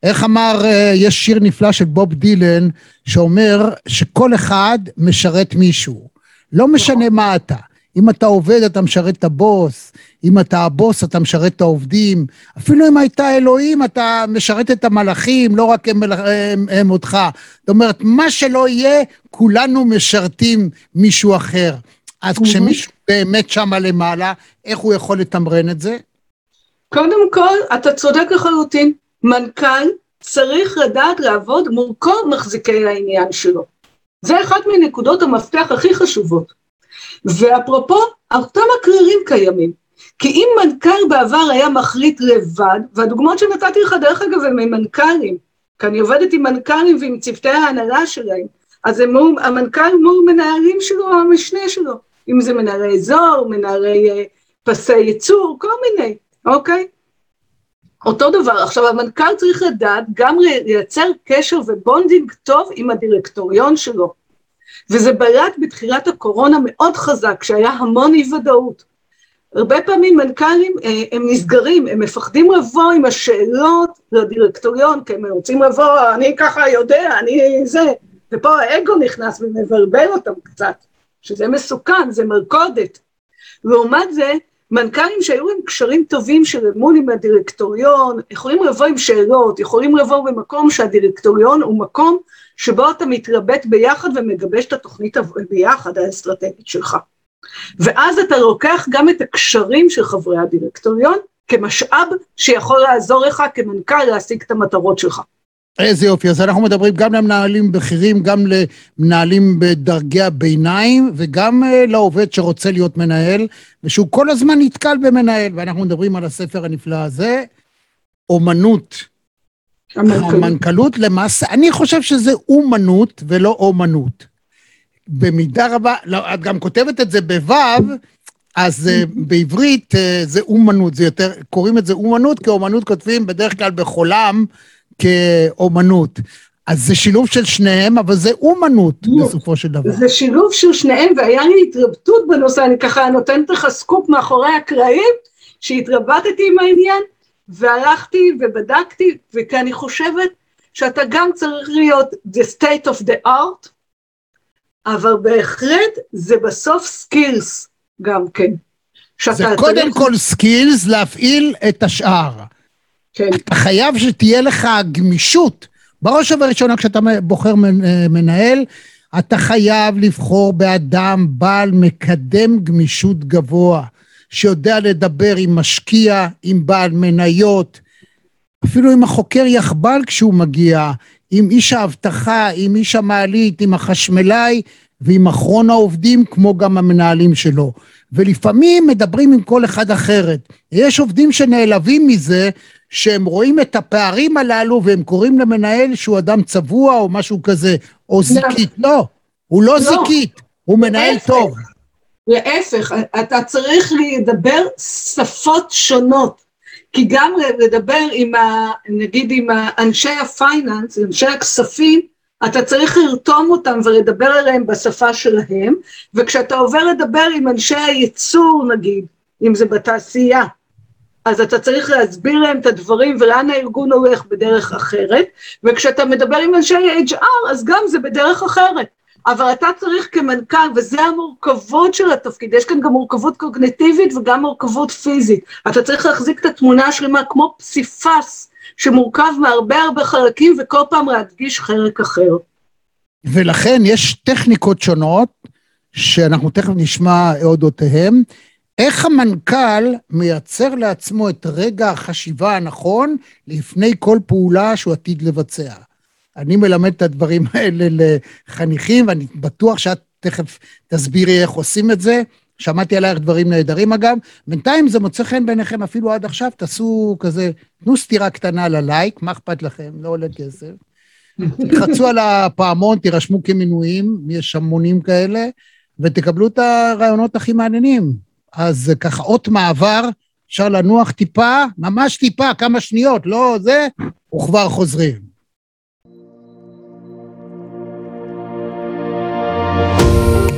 איך אמר, אה, יש שיר נפלא של בוב דילן, שאומר שכל אחד משרת מישהו. לא משנה מה אתה. אם אתה עובד, אתה משרת את הבוס, אם אתה הבוס, אתה משרת את העובדים, אפילו אם הייתה אלוהים, אתה משרת את המלאכים, לא רק הם, הם, הם אותך. זאת אומרת, מה שלא יהיה, כולנו משרתים מישהו אחר. אז כשמישהו באמת שמה למעלה, איך הוא יכול לתמרן את זה? קודם כל, אתה צודק לחלוטין. מנכ"ל צריך לדעת לעבוד מול כל מחזיקי העניין שלו. זה אחת מנקודות המפתח הכי חשובות. ואפרופו, אותם הקרירים קיימים. כי אם מנכ"ל בעבר היה מחליט לבד, והדוגמאות שנתתי לך דרך אגב הם ממנכ"לים, כי אני עובדת עם מנכ"לים ועם צוותי ההנהלה שלהם, אז מול, המנכ"ל מול מנהלים שלו או המשנה שלו, אם זה מנהלי אזור, מנהלי uh, פסי ייצור, כל מיני, אוקיי? אותו דבר. עכשיו המנכ"ל צריך לדעת גם לייצר קשר ו bonding טוב עם הדירקטוריון שלו. וזה בלט בתחילת הקורונה מאוד חזק, כשהיה המון אי ודאות. הרבה פעמים מנכ"לים אה, הם נסגרים, הם מפחדים לבוא עם השאלות לדירקטוריון, כי הם רוצים לבוא, אני ככה יודע, אני זה, ופה האגו נכנס ומבלבל אותם קצת, שזה מסוכן, זה מלכודת. לעומת זה, מנכ"לים שהיו עם קשרים טובים של אמון עם הדירקטוריון, יכולים לבוא עם שאלות, יכולים לבוא במקום שהדירקטוריון הוא מקום שבו אתה מתלבט ביחד ומגבש את התוכנית ביחד, האסטרטגית שלך. ואז אתה לוקח גם את הקשרים של חברי הדירקטוריון כמשאב שיכול לעזור לך כמנכ"ל להשיג את המטרות שלך. איזה יופי, אז אנחנו מדברים גם למנהלים בכירים, גם למנהלים בדרגי הביניים, וגם אה, לעובד שרוצה להיות מנהל, ושהוא כל הזמן נתקל במנהל, ואנחנו מדברים על הספר הנפלא הזה, אומנות. המנכ"לות. המנכ"לות למעשה, אני חושב שזה אומנות ולא אומנות. במידה רבה, לא, את גם כותבת את זה בו', אז uh, בעברית uh, זה אומנות, זה יותר, קוראים את זה אומנות, כי אומנות כותבים בדרך כלל בחולם כאומנות. אז זה שילוב של שניהם, אבל זה אומנות בסופו של דבר. זה שילוב של שניהם, והיה לי התלבטות בנושא, אני ככה נותנת לך סקופ מאחורי הקרעים, שהתלבטתי עם העניין, והלכתי ובדקתי, וכי אני חושבת שאתה גם צריך להיות the state of the art, אבל בהחלט זה בסוף skills גם כן. זה קודם. כל skills להפעיל את השאר. כן. אתה חייב שתהיה לך גמישות. בראש ובראשונה כשאתה בוחר מנהל, אתה חייב לבחור באדם בעל מקדם גמישות גבוה, שיודע לדבר עם משקיע, עם בעל מניות, אפילו עם החוקר יחבל כשהוא מגיע, עם איש האבטחה, עם איש המעלית, עם החשמלאי ועם אחרון העובדים, כמו גם המנהלים שלו. ולפעמים מדברים עם כל אחד אחרת. יש עובדים שנעלבים מזה, שהם רואים את הפערים הללו והם קוראים למנהל שהוא אדם צבוע או משהו כזה, או זיקית. לא, הוא לא, לא זיקית, הוא מנהל להפך, טוב. להפך, אתה צריך לדבר שפות שונות. כי גם לדבר עם, ה, נגיד עם אנשי הפייננס, אנשי הכספים, אתה צריך לרתום אותם ולדבר עליהם בשפה שלהם, וכשאתה עובר לדבר עם אנשי הייצור נגיד, אם זה בתעשייה, אז אתה צריך להסביר להם את הדברים ולאן הארגון הולך בדרך אחרת, וכשאתה מדבר עם אנשי HR אז גם זה בדרך אחרת. אבל אתה צריך כמנכ"ל, וזה המורכבות של התפקיד, יש כאן גם מורכבות קוגנטיבית וגם מורכבות פיזית. אתה צריך להחזיק את התמונה השלמה כמו פסיפס שמורכב מהרבה הרבה חלקים וכל פעם להדגיש חלק אחר. ולכן יש טכניקות שונות, שאנחנו תכף נשמע אודותיהם, איך המנכ"ל מייצר לעצמו את רגע החשיבה הנכון לפני כל פעולה שהוא עתיד לבצע. אני מלמד את הדברים האלה לחניכים, ואני בטוח שאת תכף תסבירי איך עושים את זה. שמעתי עלייך דברים נהדרים אגב. בינתיים זה מוצא חן בעיניכם אפילו עד עכשיו, תעשו כזה, תנו סטירה קטנה ללייק, מה אכפת לכם? לא עולה כסף. תחצו על הפעמון, תירשמו כמינויים, יש המונים כאלה, ותקבלו את הרעיונות הכי מעניינים. אז ככה אות מעבר, אפשר לנוח טיפה, ממש טיפה, כמה שניות, לא זה, וכבר חוזרים.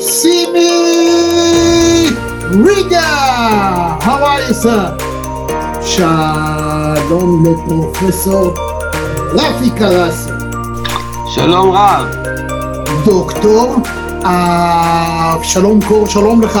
סימי ריגה, how are you sir? שלום לפרופסור רפי קרסי. שלום רב. דוקטור אבשלום קור, שלום לך.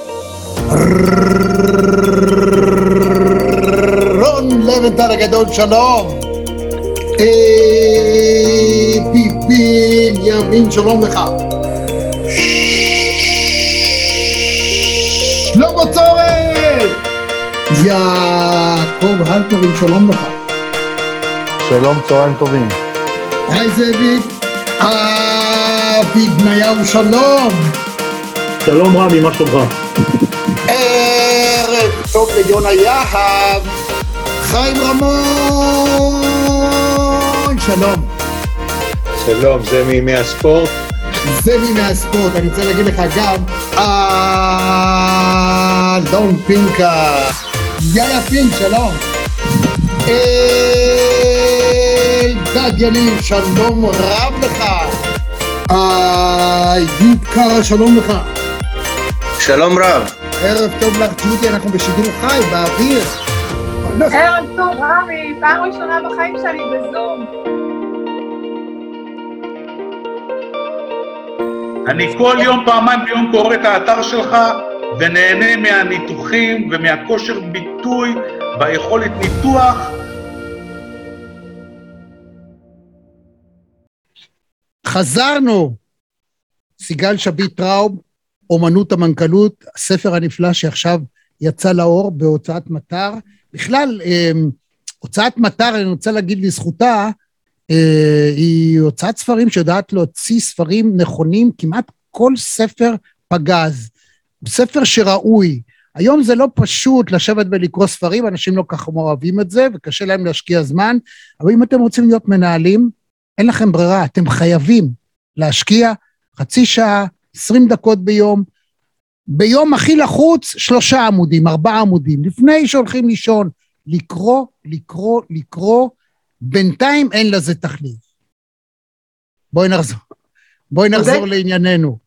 רון לבנטל הגדול, שלום. ביבין ימין, שלום לך. שלמה צורן! יעקב הלפרין, שלום לך. שלום, צהריים טובים. היי זאביק. אבי בניהו, שלום. שלום רמי, מה שלומך? טוב ליונה יהב. חיים רמון, שלום. שלום, זה מימי הספורט? זה מימי הספורט, אני רוצה להגיד לך גם, אלון פינקה. יאיה פינק, שלום. אלדד יניב, שלום רב לך. איוב קרא, שלום לך. שלום רב. ערב טוב לך, ג'ודי, אנחנו בשידור חי, באוויר. ערב טוב, רמי, פעם ראשונה בחיים שלי בזום. אני כל יום, פעמיים ביום קורא את האתר שלך ונהנה מהניתוחים ומהכושר ביטוי והיכולת ניתוח. חזרנו. סיגל שביט טראוב, אומנות המנכ"לות, הספר הנפלא שעכשיו יצא לאור בהוצאת מטר. בכלל, אה, הוצאת מטר, אני רוצה להגיד לזכותה, אה, היא הוצאת ספרים שיודעת להוציא ספרים נכונים, כמעט כל ספר פגז. ספר שראוי. היום זה לא פשוט לשבת ולקרוא ספרים, אנשים לא ככה אוהבים את זה, וקשה להם להשקיע זמן, אבל אם אתם רוצים להיות מנהלים, אין לכם ברירה, אתם חייבים להשקיע חצי שעה, עשרים דקות ביום, ביום הכי לחוץ, שלושה עמודים, ארבעה עמודים, לפני שהולכים לישון, לקרוא, לקרוא, לקרוא, בינתיים אין לזה תחליף. בואי נחזור, בואי נחזור לענייננו.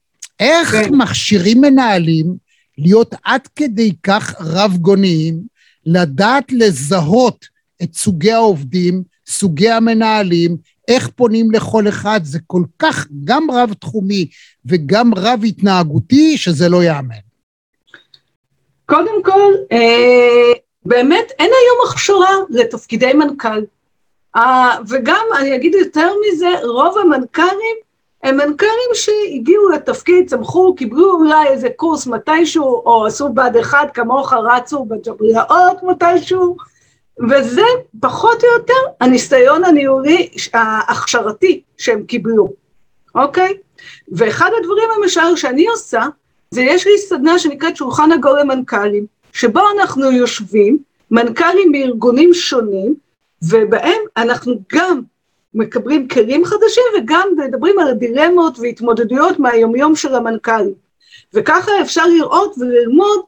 איך כן. מכשירים מנהלים להיות עד כדי כך רב גוניים, לדעת לזהות את סוגי העובדים, סוגי המנהלים, איך פונים לכל אחד, זה כל כך גם רב-תחומי וגם רב-התנהגותי, שזה לא ייאמן. קודם כל, אה, באמת אין היום הכשרה לתפקידי מנכ"ל. אה, וגם, אני אגיד יותר מזה, רוב המנכ"לים הם מנכ"לים שהגיעו לתפקיד, צמחו, קיבלו אולי איזה קורס מתישהו, או עשו בה"ד 1 כמוך, רצו בג'בריאות מתישהו, וזה פחות או יותר הניסיון הניהולי ההכשרתי שהם קיבלו, אוקיי? ואחד הדברים למשל שאני עושה, זה יש לי סדנה שנקראת שולחן עגול למנכ"לים, שבו אנחנו יושבים, מנכ"לים מארגונים שונים, ובהם אנחנו גם מקבלים כלים חדשים וגם מדברים על הדילמות והתמודדויות מהיומיום של המנכ"לים. וככה אפשר לראות וללמוד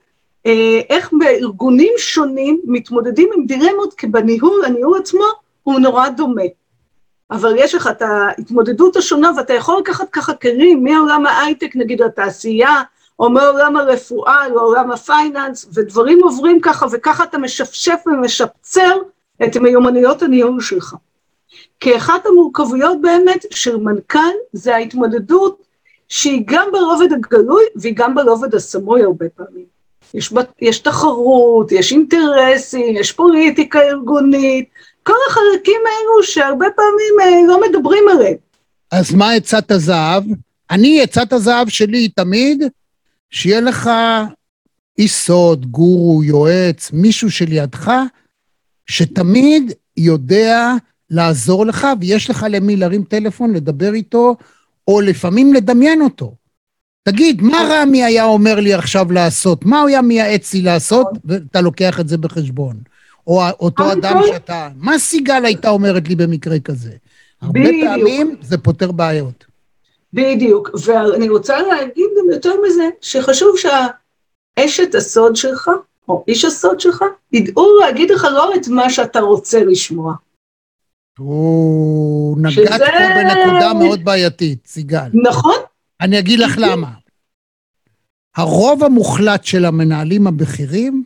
איך בארגונים שונים מתמודדים עם דילמות, כי בניהול, הניהול עצמו הוא נורא דומה. אבל יש לך את ההתמודדות השונה ואתה יכול לקחת ככה כלים מעולם ההייטק נגיד לתעשייה, או מעולם הרפואה לעולם הפייננס, ודברים עוברים ככה וככה אתה משפשף ומשפצר את מיומנויות הניהול שלך. כי אחת המורכבויות באמת של מנכ"ל זה ההתמודדות שהיא גם ברובד הגלוי והיא גם ברובד הסמוי הרבה פעמים. יש, יש תחרות, יש אינטרסים, יש פוליטיקה ארגונית, כל החלקים האלו שהרבה פעמים אה, לא מדברים עליהם. אז מה עצת הזהב? אני, עצת הזהב שלי היא תמיד שיהיה לך איש סוד, גורו, יועץ, מישהו שלידך, שתמיד יודע לעזור לך, ויש לך למי להרים טלפון, לדבר איתו, או לפעמים לדמיין אותו. תגיד, מה רמי היה אומר לי עכשיו לעשות? מה הוא היה מייעץ לי לעשות? ואתה לוקח את זה בחשבון. או אותו אדם שאתה... מה סיגל הייתה אומרת לי במקרה כזה? הרבה פעמים זה פותר בעיות. בדיוק, ואני רוצה להגיד גם יותר מזה, שחשוב שהאשת הסוד שלך, או איש הסוד שלך, ידעו להגיד לך לא את מה שאתה רוצה לשמוע. הוא נגעת. פה בנקודה מאוד בעייתית, סיגל. נכון. אני אגיד לך למה. הרוב המוחלט של המנהלים הבכירים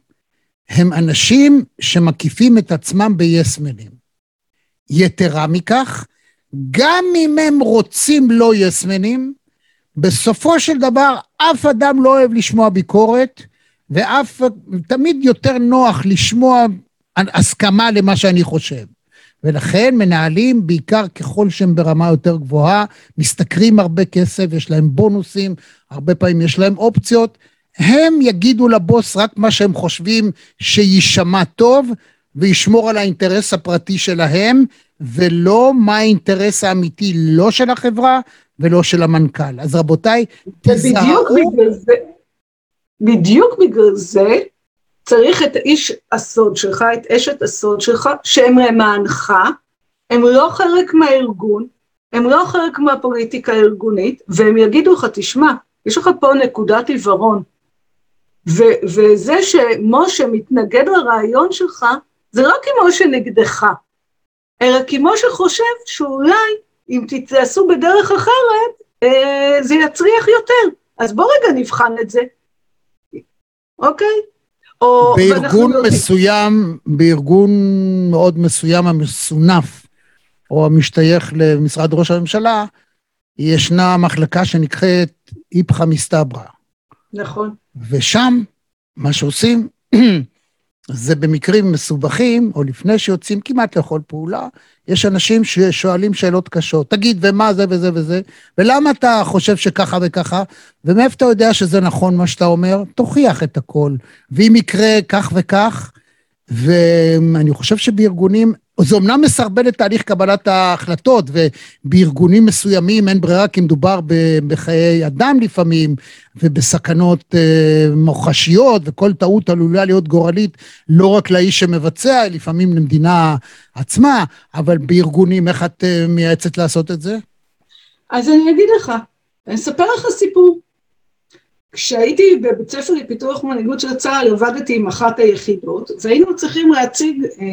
הם אנשים שמקיפים את עצמם ביסמנים. יתרה מכך, גם אם הם רוצים לא יסמנים, בסופו של דבר אף אדם לא אוהב לשמוע ביקורת, ואף, תמיד יותר נוח לשמוע הסכמה למה שאני חושב. ולכן מנהלים, בעיקר ככל שהם ברמה יותר גבוהה, משתכרים הרבה כסף, יש להם בונוסים, הרבה פעמים יש להם אופציות, הם יגידו לבוס רק מה שהם חושבים שיישמע טוב, וישמור על האינטרס הפרטי שלהם, ולא מה האינטרס האמיתי, לא של החברה ולא של המנכ"ל. אז רבותיי, תיזהרו. בדיוק בגלל זה צריך את איש הסוד שלך, את אשת הסוד שלך, שהם למענך, הם לא חלק מהארגון, הם לא חלק מהפוליטיקה הארגונית, והם יגידו לך, תשמע, יש לך פה נקודת עיוורון, ו- וזה שמשה מתנגד לרעיון שלך, זה לא כי משה נגדך, אלא כי משה חושב שאולי אם תתעשו בדרך אחרת, אה, זה יצריח יותר. אז בוא רגע נבחן את זה, אוקיי? או, בארגון מסוים, בארגון מאוד מסוים המסונף, או המשתייך למשרד ראש הממשלה, ישנה מחלקה שנקראת איפכא מסתברא. נכון. ושם, מה שעושים, זה במקרים מסובכים, או לפני שיוצאים כמעט לכל פעולה, יש אנשים ששואלים שאלות קשות. תגיד, ומה זה וזה וזה, ולמה אתה חושב שככה וככה, ומאיפה אתה יודע שזה נכון מה שאתה אומר? תוכיח את הכל. ואם יקרה כך וכך, ואני חושב שבארגונים זה אומנם מסרבל את תהליך קבלת ההחלטות, ובארגונים מסוימים אין ברירה כי מדובר בחיי אדם לפעמים, ובסכנות אה, מוחשיות, וכל טעות עלולה להיות גורלית לא רק לאיש שמבצע, לפעמים למדינה עצמה, אבל בארגונים, איך את אה, מייעצת לעשות את זה? אז אני אגיד לך, אני אספר לך סיפור. כשהייתי בבית ספר לפיתוח מנהיגות של צה"ל, עבדתי עם אחת היחידות, והיינו צריכים להציג אה,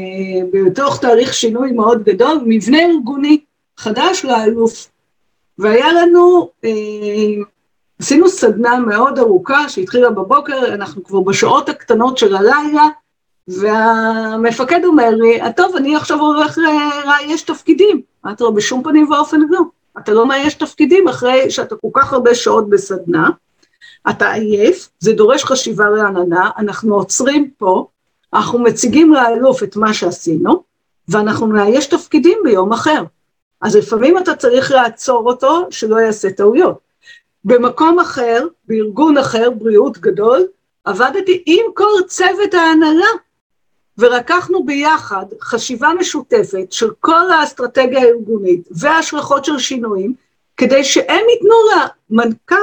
בתוך תהליך שינוי מאוד גדול, מבנה ארגוני חדש לאלוף. והיה לנו, אה, עשינו סדנה מאוד ארוכה שהתחילה בבוקר, אנחנו כבר בשעות הקטנות של הלילה, והמפקד אומר לי, טוב, אני עכשיו הולך לאייש תפקידים. אמרתי לו, בשום פנים ואופן לא. אתה לא מאייש תפקידים אחרי שאתה כל כך הרבה שעות בסדנה. אתה עייף, זה דורש חשיבה רעננה, אנחנו עוצרים פה, אנחנו מציגים לאלוף את מה שעשינו, ואנחנו נאייש תפקידים ביום אחר. אז לפעמים אתה צריך לעצור אותו, שלא יעשה טעויות. במקום אחר, בארגון אחר, בריאות גדול, עבדתי עם כל צוות ההנהלה, ורקחנו ביחד חשיבה משותפת של כל האסטרטגיה הארגונית וההשלכות של שינויים, כדי שהם ייתנו למנכ"ל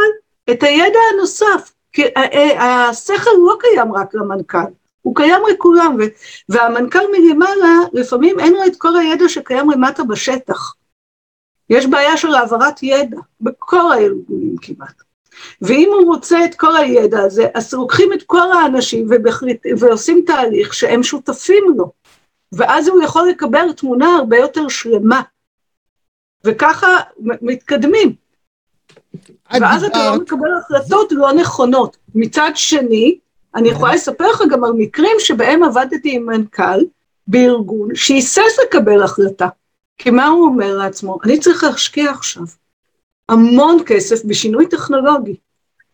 את הידע הנוסף, כי השכל לא קיים רק למנכ"ל, הוא קיים לכולם, והמנכ"ל מלמעלה, לפעמים אין לו את כל הידע שקיים למטה בשטח. יש בעיה של העברת ידע, בכל הארגונים כמעט. ואם הוא רוצה את כל הידע הזה, אז לוקחים את כל האנשים ובחליט, ועושים תהליך שהם שותפים לו, ואז הוא יכול לקבל תמונה הרבה יותר שלמה, וככה מתקדמים. ואז אתה לא מקבל החלטות לא נכונות. מצד שני, אני יכולה לספר לך גם על מקרים שבהם עבדתי עם מנכ"ל בארגון שהיסס לקבל החלטה. כי מה הוא אומר לעצמו? אני צריך להשקיע עכשיו המון כסף בשינוי טכנולוגי.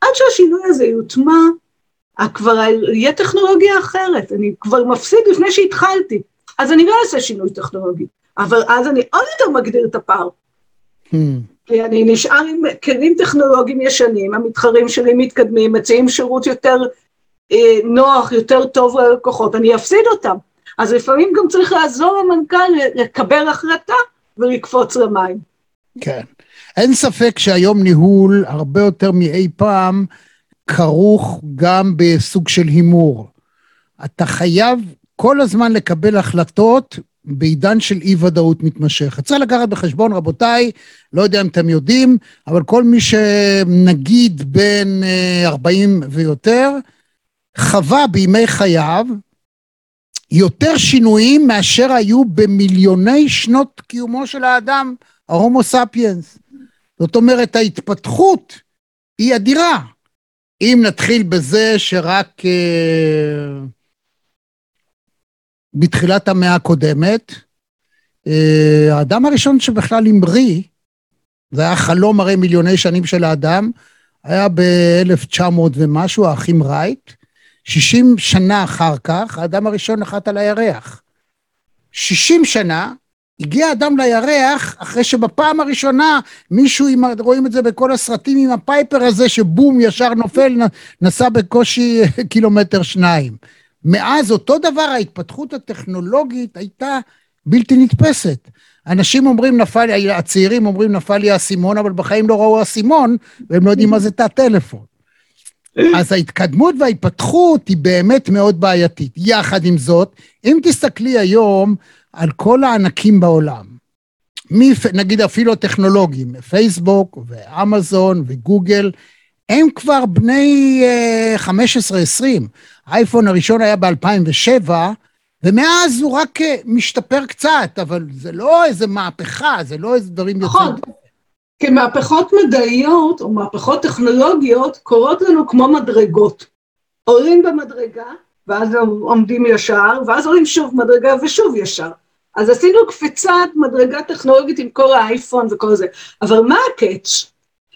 עד שהשינוי הזה יוטמע, כבר יהיה טכנולוגיה אחרת, אני כבר מפסיד לפני שהתחלתי, אז אני לא אעשה שינוי טכנולוגי, אבל אז אני עוד יותר מגדיר את הפער. Hmm. אני נשאר עם כלים טכנולוגיים ישנים, המתחרים שלי מתקדמים, מציעים שירות יותר אה, נוח, יותר טוב ללקוחות, אני אפסיד אותם. אז לפעמים גם צריך לעזור למנכ"ל לקבל החלטה ולקפוץ למים. כן. אין ספק שהיום ניהול, הרבה יותר מאי פעם, כרוך גם בסוג של הימור. אתה חייב כל הזמן לקבל החלטות בעידן של אי-ודאות מתמשכת. צריך לקחת בחשבון, רבותיי, לא יודע אם אתם יודעים, אבל כל מי שנגיד בין 40 אה, ויותר, חווה בימי חייו יותר שינויים מאשר היו במיליוני שנות קיומו של האדם, ההומו ספיאנס. זאת אומרת, ההתפתחות היא אדירה. אם נתחיל בזה שרק uh, בתחילת המאה הקודמת, uh, האדם הראשון שבכלל המריא, זה היה חלום הרי מיליוני שנים של האדם, היה ב-1900 ומשהו, האחים רייט. 60 שנה אחר כך, האדם הראשון נחת על הירח. 60 שנה, הגיע אדם לירח אחרי שבפעם הראשונה מישהו, עם, רואים את זה בכל הסרטים עם הפייפר הזה שבום ישר נופל, נסע בקושי קילומטר שניים. מאז אותו דבר ההתפתחות הטכנולוגית הייתה בלתי נתפסת. אנשים אומרים נפל לי, הצעירים אומרים נפל לי האסימון, אבל בחיים לא ראו אסימון, והם לא יודעים מה זה תא טלפון. אז ההתקדמות וההתפתחות היא באמת מאוד בעייתית. יחד עם זאת, אם תסתכלי היום על כל הענקים בעולם, מי, נגיד אפילו הטכנולוגים, פייסבוק ואמזון וגוגל, הם כבר בני 15-20. אה, האייפון הראשון היה ב-2007, ומאז הוא רק אה, משתפר קצת, אבל זה לא איזה מהפכה, זה לא איזה דברים נכון. יוצאים. כי מהפכות מדעיות או מהפכות טכנולוגיות קורות לנו כמו מדרגות. עולים במדרגה, ואז עומדים ישר, ואז עולים שוב מדרגה ושוב ישר. אז עשינו קפיצת מדרגה טכנולוגית עם כל האייפון וכל זה. אבל מה הקאץ'?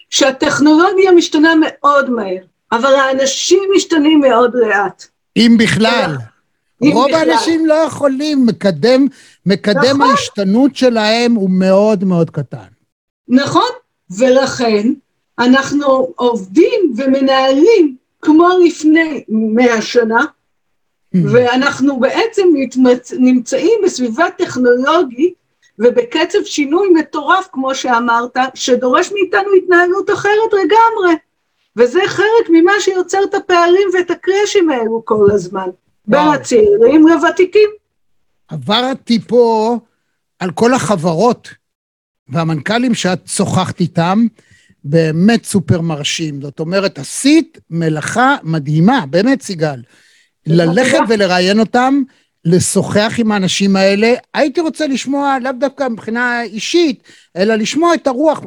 שהטכנולוגיה משתנה מאוד מהר, אבל האנשים משתנים מאוד לאט. אם בכלל. רוב האנשים לא יכולים, מקדם, מקדם נכון. ההשתנות שלהם הוא מאוד מאוד קטן. נכון, ולכן אנחנו עובדים ומנהלים כמו לפני מאה שנה, mm. ואנחנו בעצם. נמצאים בסביבה טכנולוגית ובקצב שינוי מטורף, כמו שאמרת, שדורש מאיתנו התנהלות אחרת לגמרי. וזה חלק ממה שיוצר את הפערים ואת הקרשים האלו כל הזמן, בין הצעירים לוותיקים. עברתי פה על כל החברות והמנכ"לים שאת שוחחת איתם, באמת סופר מרשים. זאת אומרת, עשית מלאכה מדהימה, באמת, סיגל. ללכת ולראיין אותם, לשוחח עם האנשים האלה. הייתי רוצה לשמוע, לאו דווקא מבחינה אישית, אלא לשמוע את הרוח.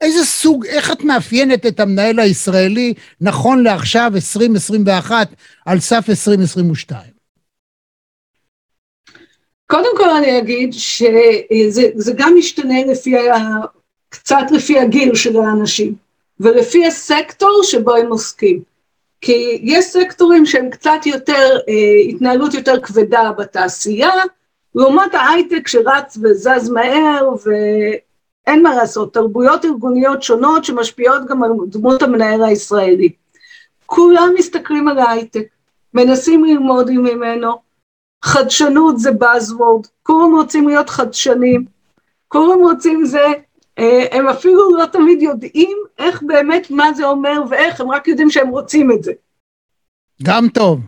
איזה סוג, איך את מאפיינת את המנהל הישראלי נכון לעכשיו, 2021, על סף 2022? קודם כל אני אגיד שזה גם משתנה לפי, קצת לפי הגיל של האנשים, ולפי הסקטור שבו הם עוסקים. כי יש סקטורים שהם קצת יותר, אה, התנהלות יותר כבדה בתעשייה, לעומת ההייטק שרץ וזז מהר ואין מה לעשות, תרבויות ארגוניות שונות שמשפיעות גם על דמות המנהל הישראלי. כולם מסתכלים על ההייטק, מנסים ללמוד ממנו, חדשנות זה Buzzword, כולם רוצים להיות חדשנים, כולם רוצים זה, הם אפילו לא תמיד יודעים איך באמת מה זה אומר ואיך, הם רק יודעים שהם רוצים את זה. גם טוב.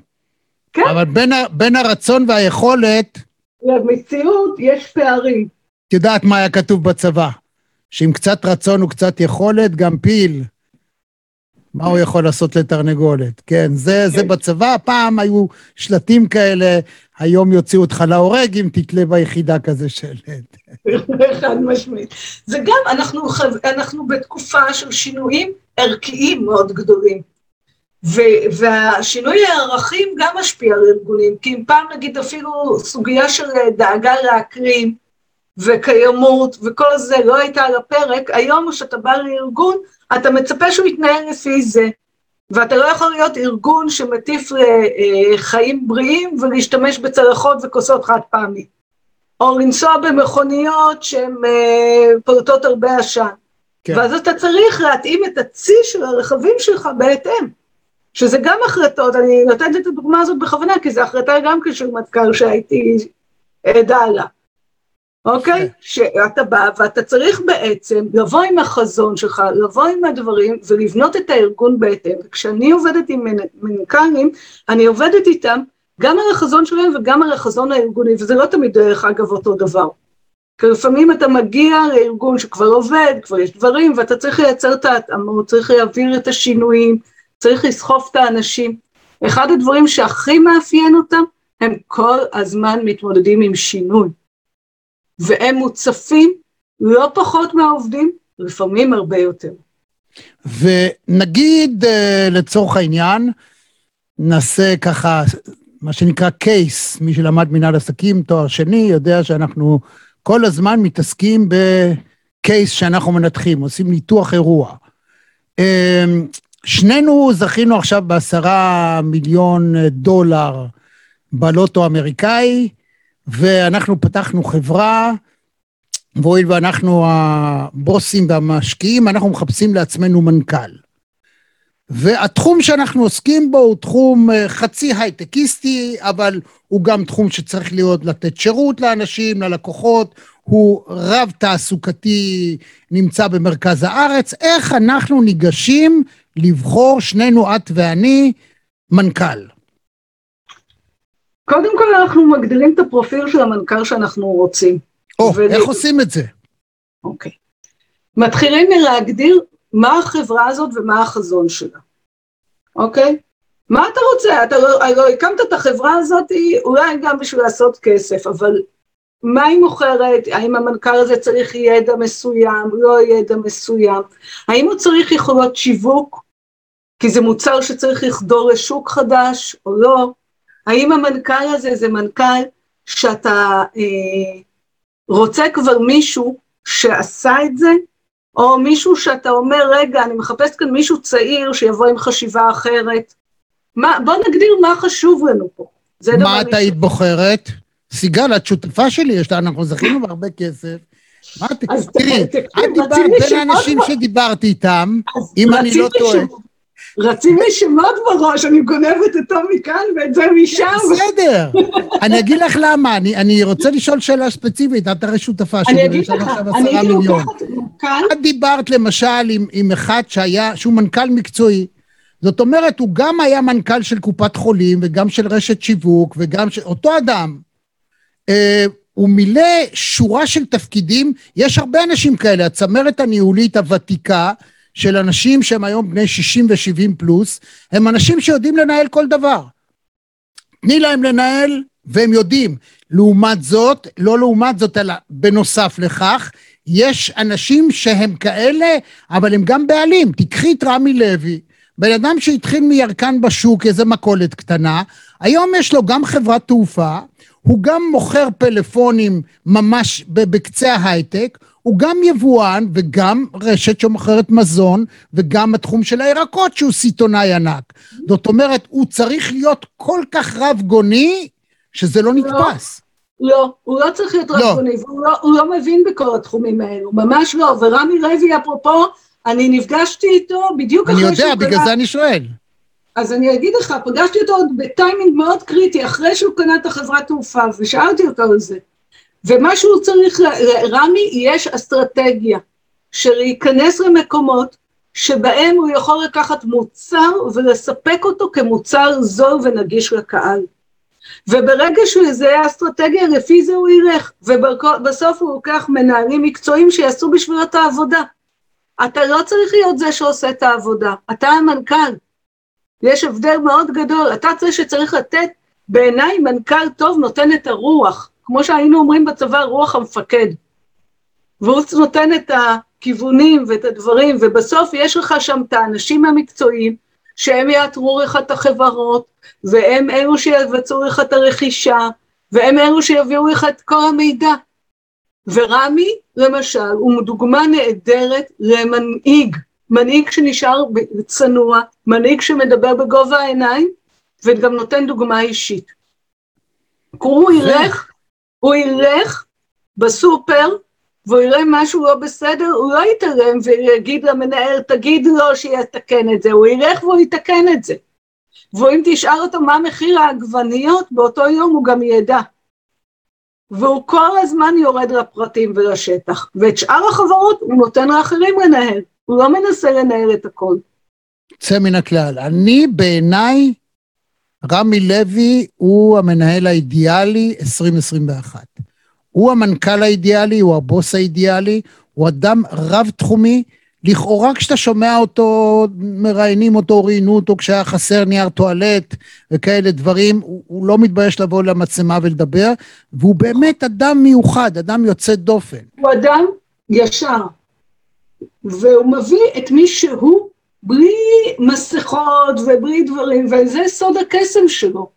כן. אבל בין, בין הרצון והיכולת... למציאות יש פערים. את יודעת מה היה כתוב בצבא? שעם קצת רצון וקצת יכולת, גם פיל מה הוא יכול לעשות לתרנגולת? כן, זה, זה בצבא, פעם היו שלטים כאלה, היום יוציאו אותך להורג אם תתלה ביחידה כזה שלט. חד משמעית. זה גם, אנחנו, אנחנו בתקופה של שינויים ערכיים מאוד גדולים. ו- והשינוי הערכים גם משפיע על ארגונים, כי אם פעם נגיד אפילו סוגיה של דאגה לאקלים וקיימות וכל זה לא הייתה על הפרק, היום כשאתה בא לארגון, אתה מצפה שהוא יתנהל לפי זה. ואתה לא יכול להיות ארגון שמטיף לחיים בריאים ולהשתמש בצלחות וכוסות חד פעמי. או לנסוע במכוניות שהן אה, פולטות הרבה עשן. כן. ואז אתה צריך להתאים את הצי של הרכבים שלך בהתאם. שזה גם החלטות, אני נותנת את הדוגמה הזאת בכוונה, כי זו החלטה גם כן של מטכ"ל שהייתי עדה לה. אוקיי? שאתה בא ואתה צריך בעצם לבוא עם החזון שלך, לבוא עם הדברים ולבנות את הארגון בהתאם. וכשאני עובדת עם מנ- מנכ"לים, אני עובדת איתם גם על החזון שלהם וגם על החזון הארגוני, וזה לא תמיד דרך אגב אותו דבר. כי לפעמים אתה מגיע לארגון שכבר עובד, כבר יש דברים, ואתה צריך לייצר את ההתאמות, צריך להעביר את השינויים, צריך לסחוף את האנשים. אחד הדברים שהכי מאפיין אותם, הם כל הזמן מתמודדים עם שינוי. והם מוצפים לא פחות מהעובדים, לפעמים הרבה יותר. ונגיד אה, לצורך העניין, נעשה ככה, מה שנקרא קייס, מי שלמד מנהל עסקים, תואר שני, יודע שאנחנו כל הזמן מתעסקים בקייס שאנחנו מנתחים, עושים ניתוח אירוע. אה, שנינו זכינו עכשיו בעשרה מיליון דולר בלוטו האמריקאי, ואנחנו פתחנו חברה, והואיל ואנחנו הבוסים והמשקיעים, אנחנו מחפשים לעצמנו מנכ"ל. והתחום שאנחנו עוסקים בו הוא תחום אה, חצי הייטקיסטי, אבל הוא גם תחום שצריך להיות לתת שירות לאנשים, ללקוחות, הוא רב תעסוקתי, נמצא במרכז הארץ. איך אנחנו ניגשים לבחור, שנינו, את ואני, מנכ"ל? קודם כל אנחנו מגדירים את הפרופיל של המנכ"ל שאנחנו רוצים. או, ול- איך עושים את זה? אוקיי. מתחילים מלהגדיר מה החברה הזאת ומה החזון שלה, אוקיי? מה אתה רוצה? אתה לא, לא הקמת את החברה הזאת אולי גם בשביל לעשות כסף, אבל מה היא מוכרת? האם המנכ"ל הזה צריך ידע מסוים, לא ידע מסוים? האם הוא צריך יכולות שיווק? כי זה מוצר שצריך לחדור לשוק חדש או לא? האם המנכ"ל הזה זה מנכ"ל שאתה אה, רוצה כבר מישהו שעשה את זה, או מישהו שאתה אומר, רגע, אני מחפש כאן מישהו צעיר שיבוא עם חשיבה אחרת. מה, בוא נגדיר מה חשוב לנו פה. זה מה את. היית בוחרת? סיגל, את שותפה שלי, יש לה, אנחנו זכינו בהרבה כסף. מה תראי, את דיברת בין האנשים שדיברתי איתם, אם אני לא טועה. רצים לי שמות בראש, אני גונבת אותו מכאן ואת זה משם. בסדר. אני אגיד לך למה, אני, אני רוצה לשאול שאלה ספציפית, את הרי שותפה שלי, אני אגיד לך, אני מיליון. לוקחת מנכ"ל, את דיברת למשל עם, עם אחד שהיה, שהוא מנכ"ל מקצועי. זאת אומרת, הוא גם היה מנכ"ל של קופת חולים וגם של רשת שיווק וגם של... אותו אדם. אה, הוא מילא שורה של תפקידים, יש הרבה אנשים כאלה, הצמרת הניהולית הוותיקה של אנשים שהם היום בני 60 ו-70 פלוס, הם אנשים שיודעים לנהל כל דבר. תני להם לנהל והם יודעים. לעומת זאת, לא לעומת זאת, אלא בנוסף לכך, יש אנשים שהם כאלה, אבל הם גם בעלים. תיקחי את רמי לוי, בן אדם שהתחיל מירקן בשוק, איזה מכולת קטנה, היום יש לו גם חברת תעופה, הוא גם מוכר פלאפונים ממש בקצה ההייטק, הוא גם יבואן וגם רשת שמוכרת מזון, וגם התחום של הירקות שהוא סיטונאי ענק. זאת אומרת, הוא צריך להיות כל כך רב גוני, שזה לא נתפס. לא, הוא לא צריך להיות לא. רבגוני, והוא לא, הוא לא מבין בכל התחומים האלו, ממש לא. ורמי לוי, אפרופו, אני נפגשתי איתו בדיוק אני אחרי יודע, שהוא בגלל קנה... זה אני שואל. אז אני אגיד לך, פגשתי אותו בטיימינג מאוד קריטי, אחרי שהוא קנה את החברת תעופה, ושאלתי אותו על זה. ומה שהוא צריך, לרמי יש אסטרטגיה, של להיכנס למקומות שבהם הוא יכול לקחת מוצר ולספק אותו כמוצר זול ונגיש לקהל. וברגע שהוא יזהה אסטרטגיה, לפי זה הוא ילך, ובסוף הוא לוקח מנהלים מקצועיים שיעשו בשבילו את העבודה. אתה לא צריך להיות זה שעושה את העבודה, אתה המנכ"ל. יש הבדל מאוד גדול, אתה צריך שצריך לתת, בעיניי מנכ"ל טוב נותן את הרוח, כמו שהיינו אומרים בצבא, רוח המפקד. והוא נותן את הכיוונים ואת הדברים, ובסוף יש לך שם את האנשים המקצועיים, שהם יאתרו לך את החברות, והם אלו שיבצעו לך את הרכישה, והם אלו שיביאו לך את כל המידע. ורמי, למשל, הוא דוגמה נהדרת למנהיג, מנהיג שנשאר צנוע, מנהיג שמדבר בגובה העיניים, וגם נותן דוגמה אישית. הוא ילך, הוא ילך בסופר, והוא יראה משהו לא בסדר, הוא לא יתעלם ויגיד למנהל, תגיד לו שיתקן את זה, הוא ילך והוא יתקן את זה. ואם תשאל אותו מה מחיר העגבניות, באותו יום הוא גם ידע. והוא כל הזמן יורד לפרטים ולשטח, ואת שאר החברות הוא נותן לאחרים לנהל, הוא לא מנסה לנהל את הכל. יוצא מן הכלל. אני בעיניי, רמי לוי הוא המנהל האידיאלי 2021. הוא המנכ"ל האידיאלי, הוא הבוס האידיאלי, הוא אדם רב-תחומי. לכאורה כשאתה שומע אותו, מראיינים אותו, ראיינו אותו כשהיה חסר נייר טואלט וכאלה דברים, הוא, הוא לא מתבייש לבוא למצלמה ולדבר, והוא באמת אדם מיוחד, אדם יוצא דופן. הוא אדם ישר, והוא מביא את מי שהוא בלי מסכות ובלי דברים, וזה סוד הקסם שלו.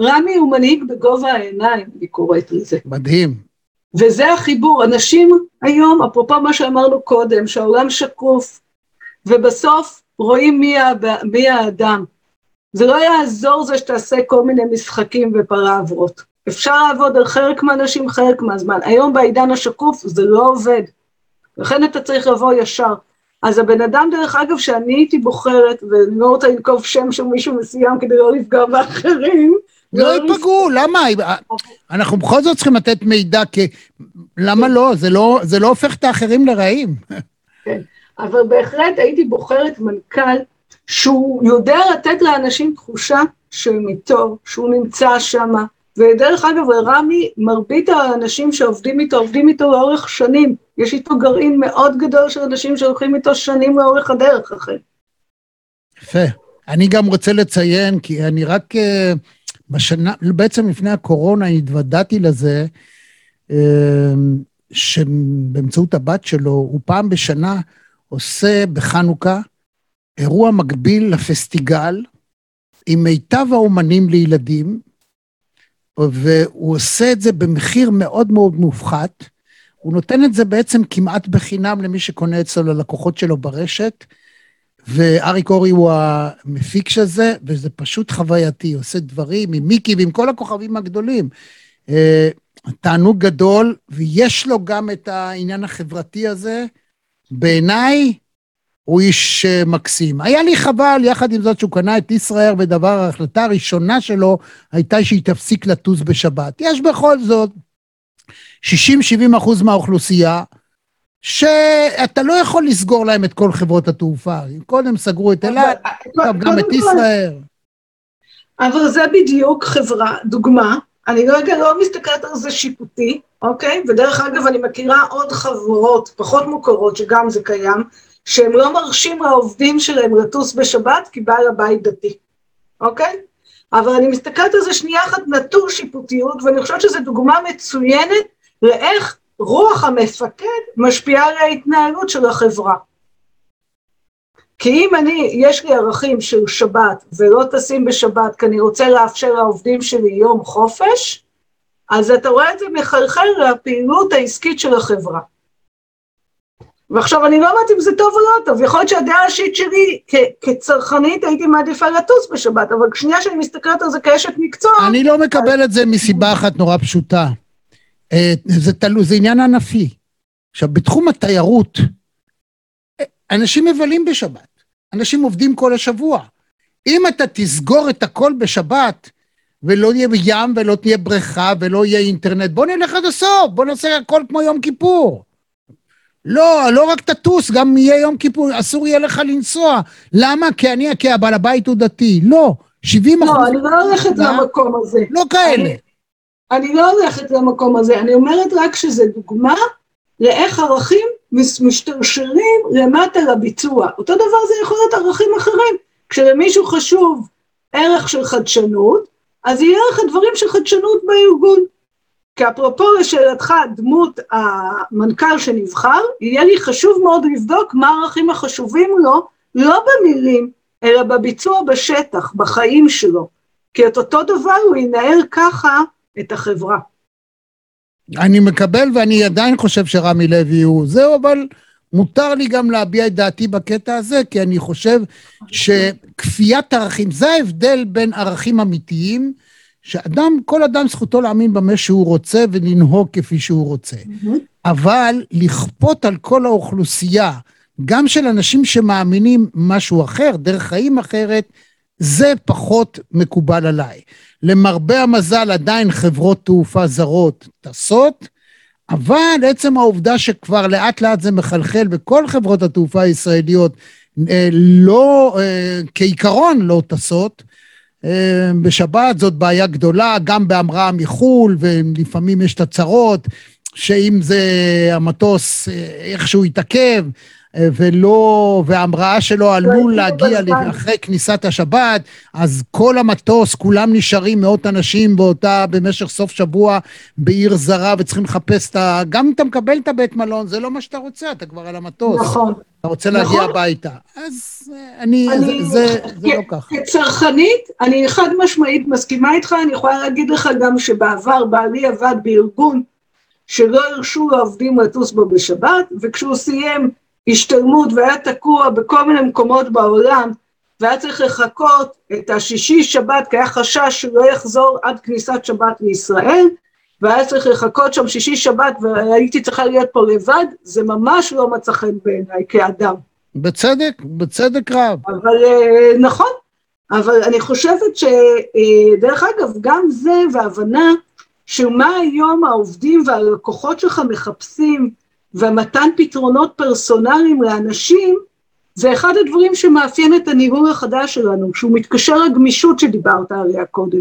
רמי הוא מנהיג בגובה העיניים, אני קוראת לזה. מדהים. וזה החיבור. אנשים היום, אפרופו מה שאמרנו קודם, שהעולם שקוף, ובסוף רואים מי, הב... מי האדם. זה לא יעזור זה שתעשה כל מיני משחקים ופרעברות. אפשר לעבוד על חלק מהאנשים חלק מהזמן. היום בעידן השקוף זה לא עובד. לכן אתה צריך לבוא ישר. אז הבן אדם, דרך אגב, שאני הייתי בוחרת, ואני לא רוצה לנקוב שם של מישהו מסוים כדי לא לפגוע באחרים, לא ייפגעו, למה? אנחנו בכל זאת צריכים לתת מידע, כי למה לא? זה לא, זה לא הופך את האחרים לרעים. כן, אבל בהחלט הייתי בוחרת מנכ"ל שהוא יודע לתת לאנשים תחושה שהם איתו, שהוא נמצא שם, ודרך אגב, רמי, מרבית האנשים שעובדים איתו, עובדים איתו לאורך שנים. יש איתו גרעין מאוד גדול של אנשים שהולכים איתו שנים לאורך הדרך אחרי. יפה. אני גם רוצה לציין, כי אני רק אה, בשנה, בעצם לפני הקורונה התוודעתי לזה, אה, שבאמצעות הבת שלו, הוא פעם בשנה עושה בחנוכה אירוע מקביל לפסטיגל עם מיטב האומנים לילדים, והוא עושה את זה במחיר מאוד מאוד מופחת. הוא נותן את זה בעצם כמעט בחינם למי שקונה אצלו ללקוחות שלו ברשת, ואריק אורי הוא המפיק של זה, וזה פשוט חווייתי, עושה דברים עם מיקי ועם כל הכוכבים הגדולים. אה, תענוג גדול, ויש לו גם את העניין החברתי הזה. בעיניי, הוא איש אה, מקסים. היה לי חבל, יחד עם זאת, שהוא קנה את ישראייר, ודבר, ההחלטה הראשונה שלו הייתה שהיא תפסיק לטוס בשבת. יש בכל זאת 60-70 אחוז מהאוכלוסייה, שאתה לא יכול לסגור להם את כל חברות התעופה. קודם סגרו את אילת, עכשיו גם את ישראייר. אבל זה בדיוק חברה, דוגמה, אני רגע לא מסתכלת על זה שיפוטי, אוקיי? ודרך אגב, אני מכירה עוד חברות פחות מוכרות, שגם זה קיים, שהם לא מרשים לעובדים שלהם לטוס בשבת כי בעל הבית דתי, אוקיי? אבל אני מסתכלת על זה שנייה אחת נטור שיפוטיות, ואני חושבת שזו דוגמה מצוינת לאיך רוח המפקד משפיעה על ההתנהלות של החברה. כי אם אני, יש לי ערכים של שבת ולא טסים בשבת כי אני רוצה לאפשר לעובדים שלי יום חופש, אז אתה רואה את זה מחלחל לפעילות העסקית של החברה. ועכשיו אני לא יודעת אם זה טוב או לא טוב, יכול להיות שהדעה האישית שלי כצרכנית הייתי מעדיפה לטוס בשבת, אבל שנייה שאני מסתכלת על זה כאשת מקצוע... אני לא מקבל את זה מסיבה אחת נורא פשוטה. אה, זה תלוי, זה עניין ענפי. עכשיו, בתחום התיירות, אנשים מבלים בשבת, אנשים עובדים כל השבוע. אם אתה תסגור את הכל בשבת, ולא יהיה ים ולא תהיה בריכה ולא יהיה אינטרנט, בוא נלך עד הסוף, בוא נעשה הכל כמו יום כיפור. לא, לא רק תטוס, גם יהיה יום כיפור, אסור יהיה לך לנסוע. למה? כי אני, כי הבעל הבית הוא דתי. לא, 70 אחוז... לא, אני לא הולכת למקום הזה. לא כאלה. אני, אני לא הולכת למקום הזה, אני אומרת רק שזה דוגמה לאיך ערכים משתרשרים למטה לביצוע. אותו דבר זה יכול להיות ערכים אחרים. כשלמישהו חשוב ערך של חדשנות, אז יהיה לך דברים של חדשנות בארגון. כי אפרופו לשאלתך, דמות המנכ"ל שנבחר, יהיה לי חשוב מאוד לבדוק מה הערכים החשובים לו, לא במילים, אלא בביצוע בשטח, בחיים שלו. כי את אותו דבר הוא ינהל ככה את החברה. אני מקבל ואני עדיין חושב שרמי לוי הוא זהו, אבל מותר לי גם להביע את דעתי בקטע הזה, כי אני חושב שכפיית ערכים, זה ההבדל בין ערכים אמיתיים, שאדם, כל אדם זכותו להאמין במה שהוא רוצה ולנהוג כפי שהוא רוצה. אבל לכפות על כל האוכלוסייה, גם של אנשים שמאמינים משהו אחר, דרך חיים אחרת, זה פחות מקובל עליי. למרבה המזל עדיין חברות תעופה זרות טסות, אבל עצם העובדה שכבר לאט לאט זה מחלחל בכל חברות התעופה הישראליות אה, לא, אה, כעיקרון לא טסות, בשבת זאת בעיה גדולה, גם בהמראה מחו"ל, ולפעמים יש את הצרות, שאם זה המטוס איכשהו יתעכב, ולא, וההמראה שלו עלול להגיע אחרי כניסת השבת, אז כל המטוס, כולם נשארים מאות אנשים באותה, במשך סוף שבוע בעיר זרה וצריכים לחפש את ה... גם אם אתה מקבל את הבית מלון, זה לא מה שאתה רוצה, אתה כבר על המטוס. נכון. אתה רוצה להגיע נכון. הביתה. אז אני, אני זה, זה, זה לא ככה. כצרכנית, אני חד משמעית מסכימה איתך, אני יכולה להגיד לך גם שבעבר בעלי עבד בארגון שלא הרשו לעובדים לטוס בו בשבת, וכשהוא סיים השתלמות והיה תקוע בכל מיני מקומות בעולם, והיה צריך לחכות את השישי שבת, כי היה חשש שהוא לא יחזור עד כניסת שבת לישראל, והיה צריך לחכות שם שישי שבת והייתי צריכה להיות פה לבד, זה ממש לא מצא חן בעיניי כאדם. בצדק, בצדק רב. אבל אה, נכון, אבל אני חושבת שדרך אה, אגב, גם זה והבנה שמה היום העובדים והלקוחות שלך מחפשים ומתן פתרונות פרסונליים לאנשים, זה אחד הדברים שמאפיין את הניהול החדש שלנו, שהוא מתקשר לגמישות שדיברת עליה קודם.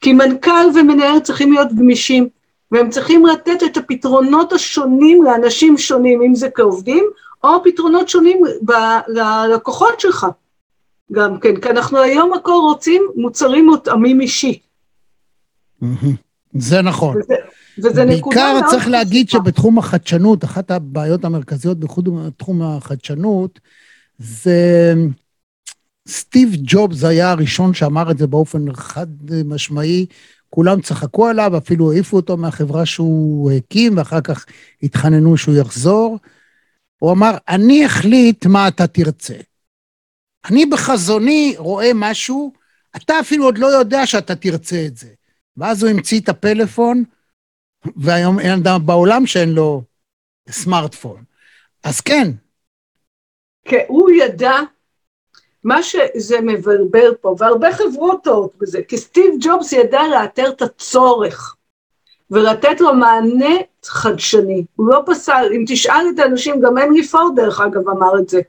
כי מנכ"ל ומנהל צריכים להיות גמישים, והם צריכים לתת את הפתרונות השונים לאנשים שונים, אם זה כעובדים, או פתרונות שונים ב- ללקוחות שלך. גם כן, כי אנחנו היום הכל רוצים מוצרים מותאמים אישי. זה נכון. וזה, וזה בעיקר צריך להגיד חשובה. שבתחום החדשנות, אחת הבעיות המרכזיות בתחום החדשנות, זה סטיב ג'ובס היה הראשון שאמר את זה באופן חד משמעי, כולם צחקו עליו, אפילו העיפו אותו מהחברה שהוא הקים, ואחר כך התחננו שהוא יחזור. הוא אמר, אני אחליט מה אתה תרצה. אני בחזוני רואה משהו, אתה אפילו עוד לא יודע שאתה תרצה את זה. ואז הוא המציא את הפלאפון, והיום אין אדם בעולם שאין לו סמארטפון. אז כן. כן, הוא ידע מה שזה מבלבל פה, והרבה חברות טועות בזה, כי סטיב ג'ובס ידע לאתר את הצורך ולתת לו מענה חדשני. הוא לא פסל, אם תשאל את האנשים, גם הנרי פורד דרך אגב אמר את זה,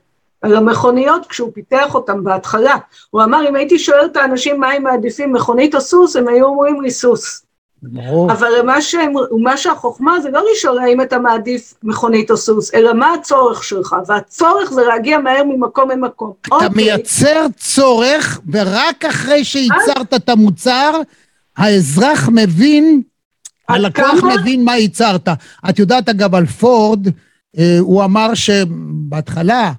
על המכוניות כשהוא פיתח אותן בהתחלה. הוא אמר, אם הייתי שואל את האנשים מה הם מעדיפים, מכונית או סוס, הם היו אומרים לי סוס. ברור. אבל מה, שהם, מה שהחוכמה זה לא לשאול האם אתה מעדיף מכונית או סוס, אלא מה הצורך שלך, והצורך זה להגיע מהר ממקום למקום. אתה אוקיי. מייצר צורך, ורק אחרי שייצרת את המוצר, האזרח מבין, הלקוח כמה? מבין מה ייצרת. את יודעת אגב על פורד, אה, הוא אמר שבהתחלה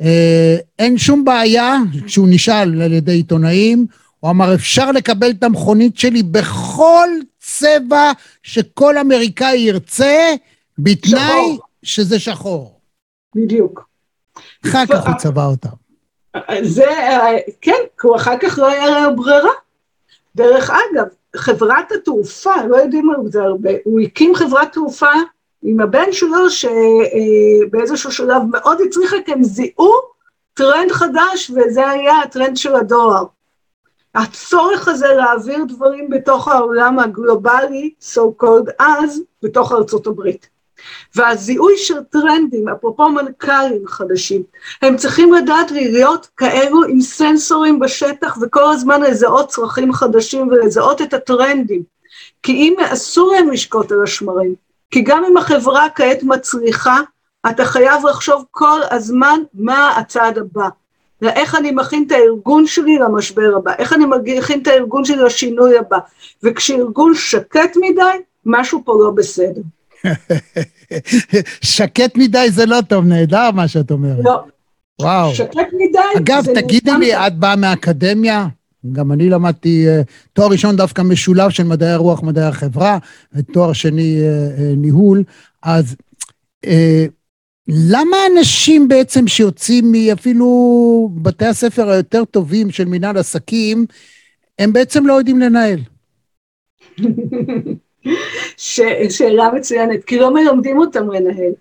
אה, אין שום בעיה, כשהוא נשאל על ידי עיתונאים, הוא אמר, אפשר לקבל את המכונית שלי בכל צבע שכל אמריקאי ירצה, בתנאי שחור. שזה שחור. בדיוק. אחר כך הוא צבע אותם. זה, כן, כי הוא אחר כך לא היה לו ברירה. דרך אגב, חברת התעופה, לא יודעים על זה הרבה, הוא הקים חברת תעופה עם הבן שלו, שבאיזשהו שלב מאוד הצליחה, כי הם זיהו טרנד חדש, וזה היה הטרנד של הדואר. הצורך הזה להעביר דברים בתוך העולם הגלובלי, so called אז, בתוך ארצות הברית. והזיהוי של טרנדים, אפרופו מנכ"לים חדשים, הם צריכים לדעת להיות כאלו עם סנסורים בשטח וכל הזמן לזהות צרכים חדשים ולזהות את הטרנדים. כי אם אסור להם לשקוט על השמרים, כי גם אם החברה כעת מצליחה, אתה חייב לחשוב כל הזמן מה הצעד הבא. איך אני מכין את הארגון שלי למשבר הבא, איך אני מכין את הארגון שלי לשינוי הבא. וכשארגון שקט מדי, משהו פה לא בסדר. שקט מדי זה לא טוב, נהדר מה שאת אומרת. לא. וואו. שקט מדי. אגב, תגידי לי, את באה מהאקדמיה? גם אני למדתי uh, תואר ראשון דווקא משולב של מדעי הרוח, מדעי החברה, ותואר שני uh, uh, ניהול. אז למה אנשים בעצם שיוצאים מאפילו בתי הספר היותר טובים של מנהל עסקים, הם בעצם לא יודעים לנהל? ש... שאלה מצוינת, כי לא מלמדים אותם לנהל.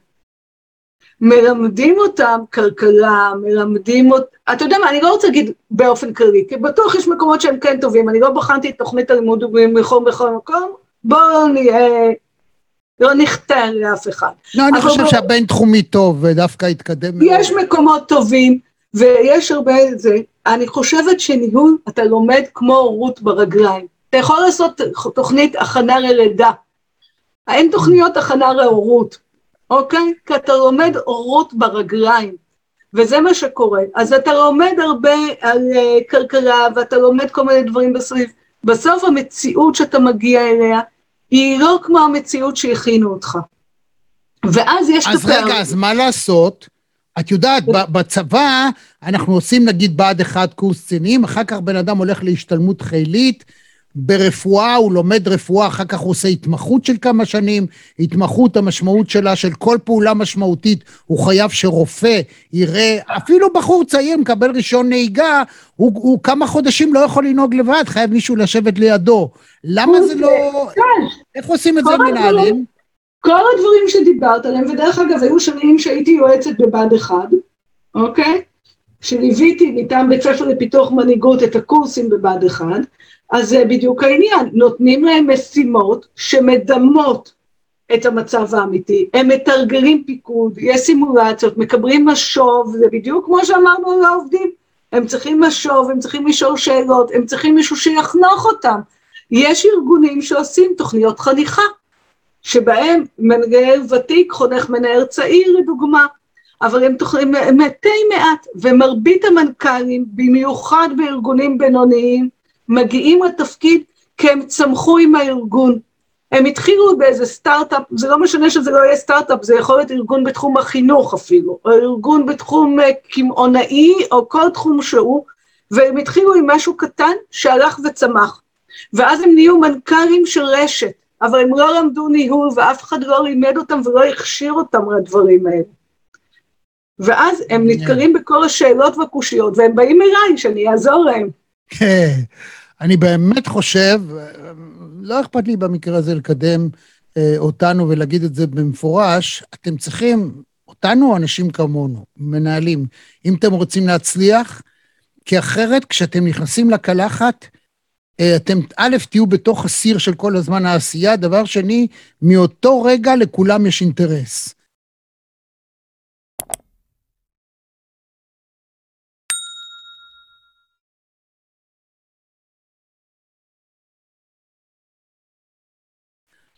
מלמדים אותם כלכלה, מלמדים אותם, אתה יודע מה, אני לא רוצה להגיד באופן כללי, כי בטוח יש מקומות שהם כן טובים, אני לא בחנתי את תוכנית הלימוד בכל בכל מקום, בואו נהיה, לא נחטא לאף אחד. לא, אני חושב בוא... שהבינתחומי טוב ודווקא התקדם. יש מאוד. מקומות טובים, ויש הרבה זה, אני חושבת שניהול, אתה לומד כמו הורות ברגליים. אתה יכול לעשות תוכנית הכנה ללידה. אין תוכניות הכנה להורות. אוקיי? כי אתה לומד אורות ברגליים, וזה מה שקורה. אז אתה לומד הרבה על uh, כלכלה, ואתה לומד כל מיני דברים בסביב. בסוף המציאות שאתה מגיע אליה, היא לא כמו המציאות שהכינו אותך. ואז יש את הפער. אז רגע, אז מה לעשות? את יודעת, בצבא אנחנו עושים נגיד בה"ד 1 קורס קצינים, אחר כך בן אדם הולך להשתלמות חילית, ברפואה, הוא לומד רפואה, אחר כך הוא עושה התמחות של כמה שנים. התמחות, המשמעות שלה של כל פעולה משמעותית, הוא חייב שרופא יראה, אפילו בחור צעיר מקבל רישיון נהיגה, הוא, הוא כמה חודשים לא יכול לנהוג לבד, חייב מישהו לשבת לידו. למה זה לא... איך עושים את זה מנהלים? כל הדברים שדיברת עליהם, ודרך אגב, היו שנים שהייתי יועצת בבה"ד 1, אוקיי? שליוויתי מטעם בית ספר לפיתוח מנהיגות את הקורסים בבה"ד 1, אז זה בדיוק העניין, נותנים להם משימות שמדמות את המצב האמיתי, הם מתרגלים פיקוד, יש סימולציות, מקבלים משוב, זה בדיוק כמו שאמרנו לעובדים, הם צריכים משוב, הם צריכים לשאול שאלות, הם צריכים מישהו שיחנוך אותם. יש ארגונים שעושים תוכניות חניכה, שבהם מנהל ותיק חונך מנהל צעיר לדוגמה, אבל הם, תוכנים מתי מעט, ומרבית המנכ"לים, במיוחד בארגונים בינוניים, מגיעים לתפקיד כי הם צמחו עם הארגון. הם התחילו באיזה סטארט-אפ, זה לא משנה שזה לא יהיה סטארט-אפ, זה יכול להיות ארגון בתחום החינוך אפילו, או ארגון בתחום אה, קמעונאי, או כל תחום שהוא, והם התחילו עם משהו קטן שהלך וצמח. ואז הם נהיו מנכ"לים של רשת, אבל הם לא למדו ניהול, ואף אחד לא לימד אותם ולא הכשיר אותם לדברים האלה. ואז הם נתקלים בכל השאלות והקושיות, והם באים אליי שאני אעזור להם. כן, אני באמת חושב, לא אכפת לי במקרה הזה לקדם אה, אותנו ולהגיד את זה במפורש, אתם צריכים, אותנו אנשים כמונו, מנהלים, אם אתם רוצים להצליח, כי אחרת כשאתם נכנסים לקלחת, אה, אתם א', תהיו בתוך הסיר של כל הזמן העשייה, דבר שני, מאותו רגע לכולם יש אינטרס.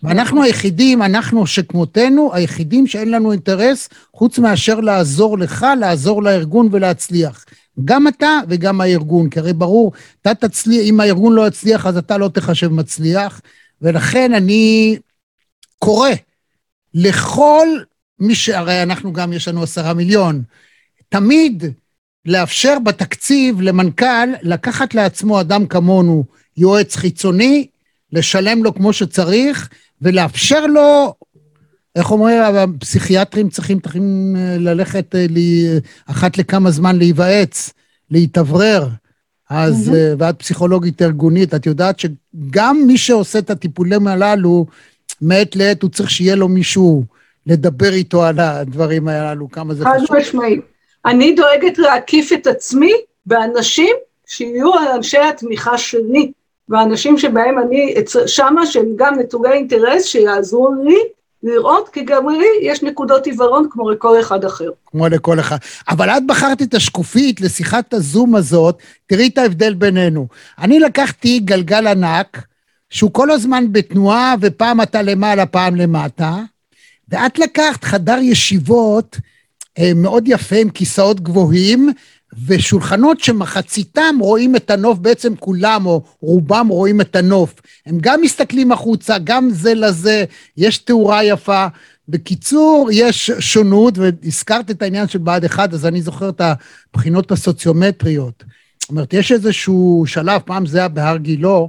ואנחנו היחידים, אנחנו שכמותנו, היחידים שאין לנו אינטרס, חוץ מאשר לעזור לך, לעזור לארגון ולהצליח. גם אתה וגם הארגון, כי הרי ברור, אתה תצליח, אם הארגון לא יצליח, אז אתה לא תחשב מצליח, ולכן אני קורא לכל מי ש... הרי אנחנו גם, יש לנו עשרה מיליון, תמיד לאפשר בתקציב למנכ"ל לקחת לעצמו אדם כמונו, יועץ חיצוני, לשלם לו כמו שצריך, ולאפשר לו, איך אומרים, הפסיכיאטרים צריכים, צריכים אה, ללכת אה, לי, אחת לכמה זמן להיוועץ, להתאוורר. אז, mm-hmm. ואת פסיכולוגית ארגונית, את יודעת שגם מי שעושה את הטיפולים הללו, מעת לעת הוא צריך שיהיה לו מישהו לדבר איתו על הדברים הללו, כמה זה חשוב. חד משמעית. אני דואגת להקיף את עצמי באנשים שיהיו אנשי התמיכה שלי. ואנשים שבהם אני, שמה שהם גם נטולי אינטרס, שיעזרו לי לראות, כי גם לי יש נקודות עיוורון כמו לכל אחד אחר. כמו לכל אחד. אבל את בחרת את השקופית לשיחת הזום הזאת, תראי את ההבדל בינינו. אני לקחתי גלגל ענק, שהוא כל הזמן בתנועה, ופעם אתה למעלה, פעם למטה, ואת לקחת חדר ישיבות אה, מאוד יפה עם כיסאות גבוהים, ושולחנות שמחציתם רואים את הנוף, בעצם כולם או רובם רואים את הנוף. הם גם מסתכלים החוצה, גם זה לזה, יש תאורה יפה. בקיצור, יש שונות, והזכרת את העניין של בה"ד 1, אז אני זוכר את הבחינות הסוציומטריות. זאת אומרת, יש איזשהו שלב, פעם זה היה בהר גילה,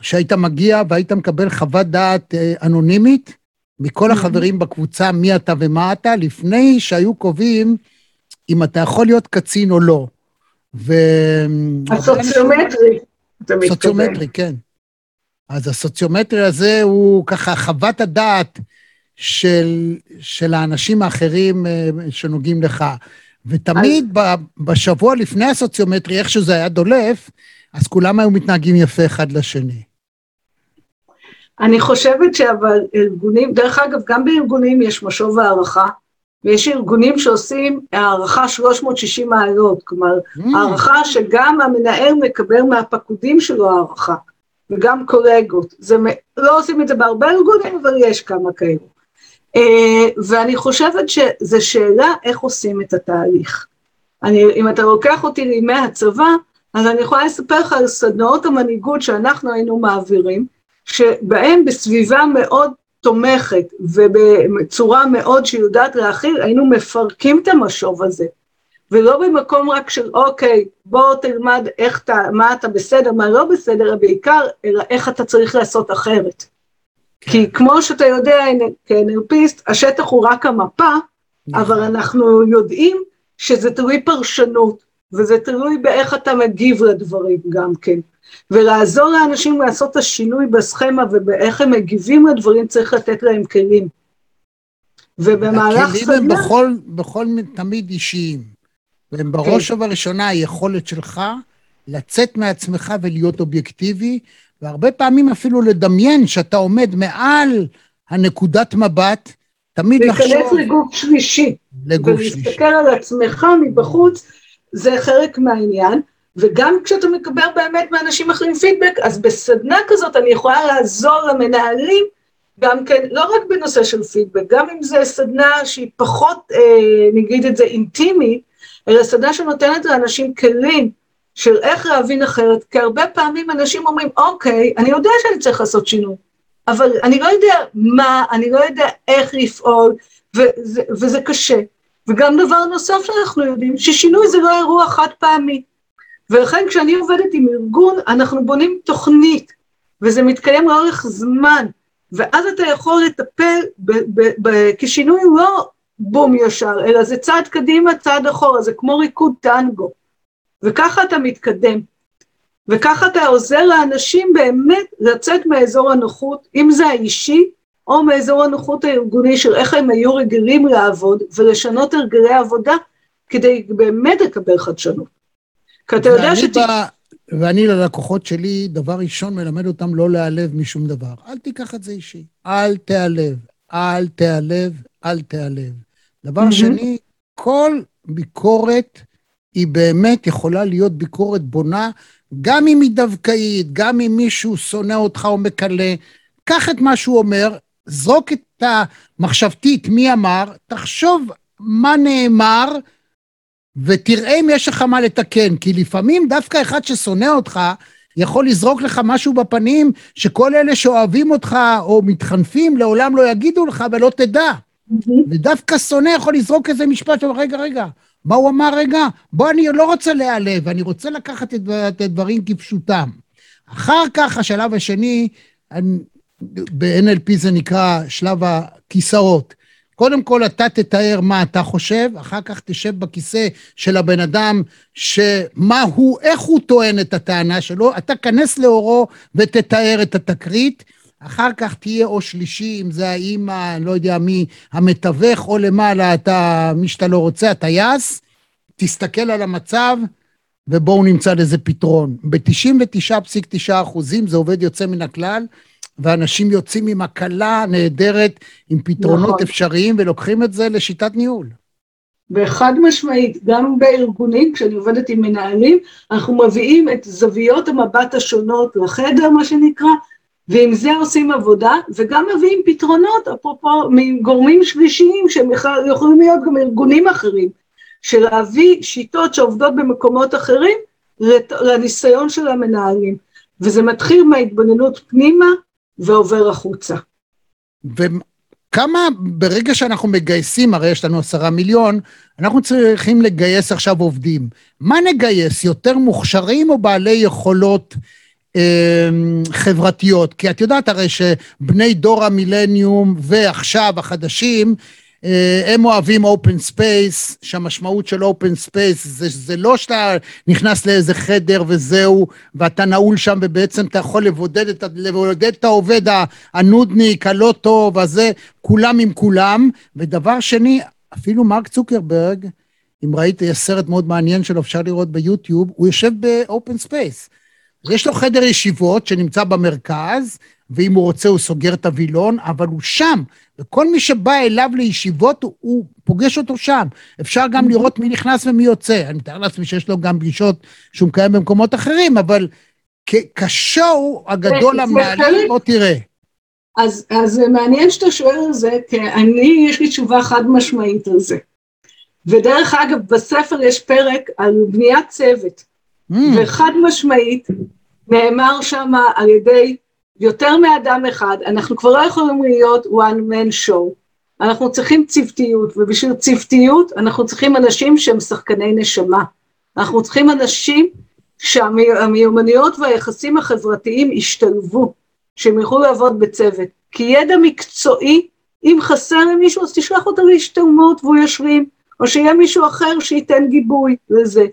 שהיית מגיע והיית מקבל חוות דעת אה, אנונימית מכל החברים בקבוצה, מי אתה ומה אתה, לפני שהיו קובעים אם אתה יכול להיות קצין או לא. ו... הסוציומטרי, אתה מתכוון. סוציומטרי, כן. אז הסוציומטרי הזה הוא ככה חוות הדעת של, של האנשים האחרים אה, שנוגעים לך. ותמיד ב, בשבוע לפני הסוציומטרי, איך שזה היה דולף, אז כולם היו מתנהגים יפה אחד לשני. אני חושבת שאבל ארגונים, דרך אגב, גם בארגונים יש משוב הערכה, ויש ארגונים שעושים הערכה 360 מעלות, כלומר, mm. הערכה שגם המנהל מקבל מהפקודים שלו הערכה, וגם קולגות. זה, לא עושים את זה בהרבה ארגונים, אבל יש כמה כאלו. Uh, ואני חושבת שזו שאלה איך עושים את התהליך. אני, אם אתה לוקח אותי לימי הצבא, אז אני יכולה לספר לך על סדנאות המנהיגות שאנחנו היינו מעבירים, שבהם בסביבה מאוד תומכת ובצורה מאוד שיודעת להכיל, היינו מפרקים את המשוב הזה. ולא במקום רק של אוקיי, בוא תלמד איך אתה, מה אתה בסדר, מה לא בסדר, אלא בעיקר, אלא איך אתה צריך לעשות אחרת. כן. כי כמו שאתה יודע, כאנרפיסט, השטח הוא רק המפה, נכון. אבל אנחנו יודעים שזה תלוי פרשנות, וזה תלוי באיך אתה מגיב לדברים גם כן. ולעזור לאנשים לעשות את השינוי בסכמה ובאיך הם מגיבים לדברים, צריך לתת להם כלים. ובמהלך סדנה... הכלים הם בכל, בכל תמיד אישיים. והם בראש כן. ובראשונה היכולת שלך לצאת מעצמך ולהיות אובייקטיבי, והרבה פעמים אפילו לדמיין שאתה עומד מעל הנקודת מבט, תמיד לחשוב... להיכנס לגוף שלישי. לגוף שלישי. ולהסתכל על עצמך מבחוץ, זה חלק מהעניין. וגם כשאתה מקבל באמת מאנשים אחרים פידבק, אז בסדנה כזאת אני יכולה לעזור למנהלים, גם כן, לא רק בנושא של פידבק, גם אם זה סדנה שהיא פחות, אה, נגיד את זה, אינטימית, אלא סדנה שנותנת לאנשים כלים של איך להבין אחרת, כי הרבה פעמים אנשים אומרים, אוקיי, אני יודע שאני צריך לעשות שינוי, אבל אני לא יודע מה, אני לא יודע איך לפעול, וזה, וזה קשה. וגם דבר נוסף שאנחנו יודעים, ששינוי זה לא אירוע חד פעמי. ולכן כשאני עובדת עם ארגון, אנחנו בונים תוכנית, וזה מתקיים לאורך זמן, ואז אתה יכול לטפל, כי שינוי הוא לא בום ישר, אלא זה צעד קדימה, צעד אחורה, זה כמו ריקוד טנגו. וככה אתה מתקדם. וככה אתה עוזר לאנשים באמת לצאת מאזור הנוחות, אם זה האישי, או מאזור הנוחות הארגוני של איך הם היו רגילים לעבוד, ולשנות הרגלי עבודה, כדי באמת לקבל חדשנות. כי אתה יודע שת... ואני ללקוחות שלי, דבר ראשון, מלמד אותם לא להיעלב משום דבר. אל תיקח את זה אישי. אל תיעלב, אל תיעלב, אל תיעלב. דבר mm-hmm. שני, כל ביקורת היא באמת יכולה להיות ביקורת בונה, גם אם היא דווקאית, גם אם מישהו שונא אותך או מקלה. קח את מה שהוא אומר, זרוק את המחשבתית, מי אמר, תחשוב מה נאמר, ותראה אם יש לך מה לתקן, כי לפעמים דווקא אחד ששונא אותך, יכול לזרוק לך משהו בפנים, שכל אלה שאוהבים אותך או מתחנפים לעולם לא יגידו לך ולא תדע. ודווקא שונא יכול לזרוק איזה משפט שאומר, רגע, רגע, מה הוא אמר רגע? בוא, אני לא רוצה להיעלב, אני רוצה לקחת את הדברים כפשוטם. אחר כך, השלב השני, ב-NLP זה נקרא שלב הכיסאות. קודם כל אתה תתאר מה אתה חושב, אחר כך תשב בכיסא של הבן אדם, שמה הוא, איך הוא טוען את הטענה שלו, אתה כנס לאורו ותתאר את התקרית, אחר כך תהיה או שלישי, אם זה האימא, לא יודע מי, המתווך, או למעלה אתה, מי שאתה לא רוצה, הטייס, תסתכל על המצב, ובואו נמצא לזה פתרון. ב-99.9 אחוזים זה עובד יוצא מן הכלל, ואנשים יוצאים עם הקלה נהדרת, עם פתרונות נכון. אפשריים, ולוקחים את זה לשיטת ניהול. וחד משמעית, גם בארגונים, כשאני עובדת עם מנהלים, אנחנו מביאים את זוויות המבט השונות לחדר, מה שנקרא, ועם זה עושים עבודה, וגם מביאים פתרונות, אפרופו, מגורמים שלישיים, שהם יכולים להיות גם ארגונים אחרים, של להביא שיטות שעובדות במקומות אחרים לניסיון של המנהלים. וזה מתחיל מההתבוננות פנימה ועובר החוצה. וכמה, ברגע שאנחנו מגייסים, הרי יש לנו עשרה מיליון, אנחנו צריכים לגייס עכשיו עובדים. מה נגייס? יותר מוכשרים או בעלי יכולות אה, חברתיות? כי את יודעת הרי שבני דור המילניום ועכשיו החדשים, הם אוהבים open space, שהמשמעות של open space זה, זה לא שאתה נכנס לאיזה חדר וזהו, ואתה נעול שם ובעצם אתה יכול לבודד את, לבודד את העובד הנודניק, הלא טוב, הזה, כולם עם כולם. ודבר שני, אפילו מרק צוקרברג, אם ראית, יש סרט מאוד מעניין שלו, אפשר לראות ביוטיוב, הוא יושב ב open space. יש לו חדר ישיבות שנמצא במרכז, ואם הוא רוצה הוא סוגר את הווילון, אבל הוא שם, וכל מי שבא אליו לישיבות, הוא, הוא פוגש אותו שם. אפשר גם לראות מי נכנס ומי יוצא. אני מתאר לעצמי שיש לו גם פגישות שהוא מקיים במקומות אחרים, אבל כשואו הגדול המעניין, בוא תראה. אז, אז מעניין שאתה שואל על זה, כי אני, יש לי תשובה חד משמעית על זה. ודרך אגב, בספר יש פרק על בניית צוות, mm. וחד משמעית נאמר שם על ידי יותר מאדם אחד, אנחנו כבר לא יכולים להיות one man show, אנחנו צריכים צוותיות, ובשביל צוותיות אנחנו צריכים אנשים שהם שחקני נשמה, אנחנו צריכים אנשים שהמיומנויות והיחסים החברתיים ישתלבו, שהם יוכלו לעבוד בצוות, כי ידע מקצועי, אם חסר למישהו אז תשלח אותו להשתלמות והוא ישלים, או שיהיה מישהו אחר שייתן גיבוי לזה.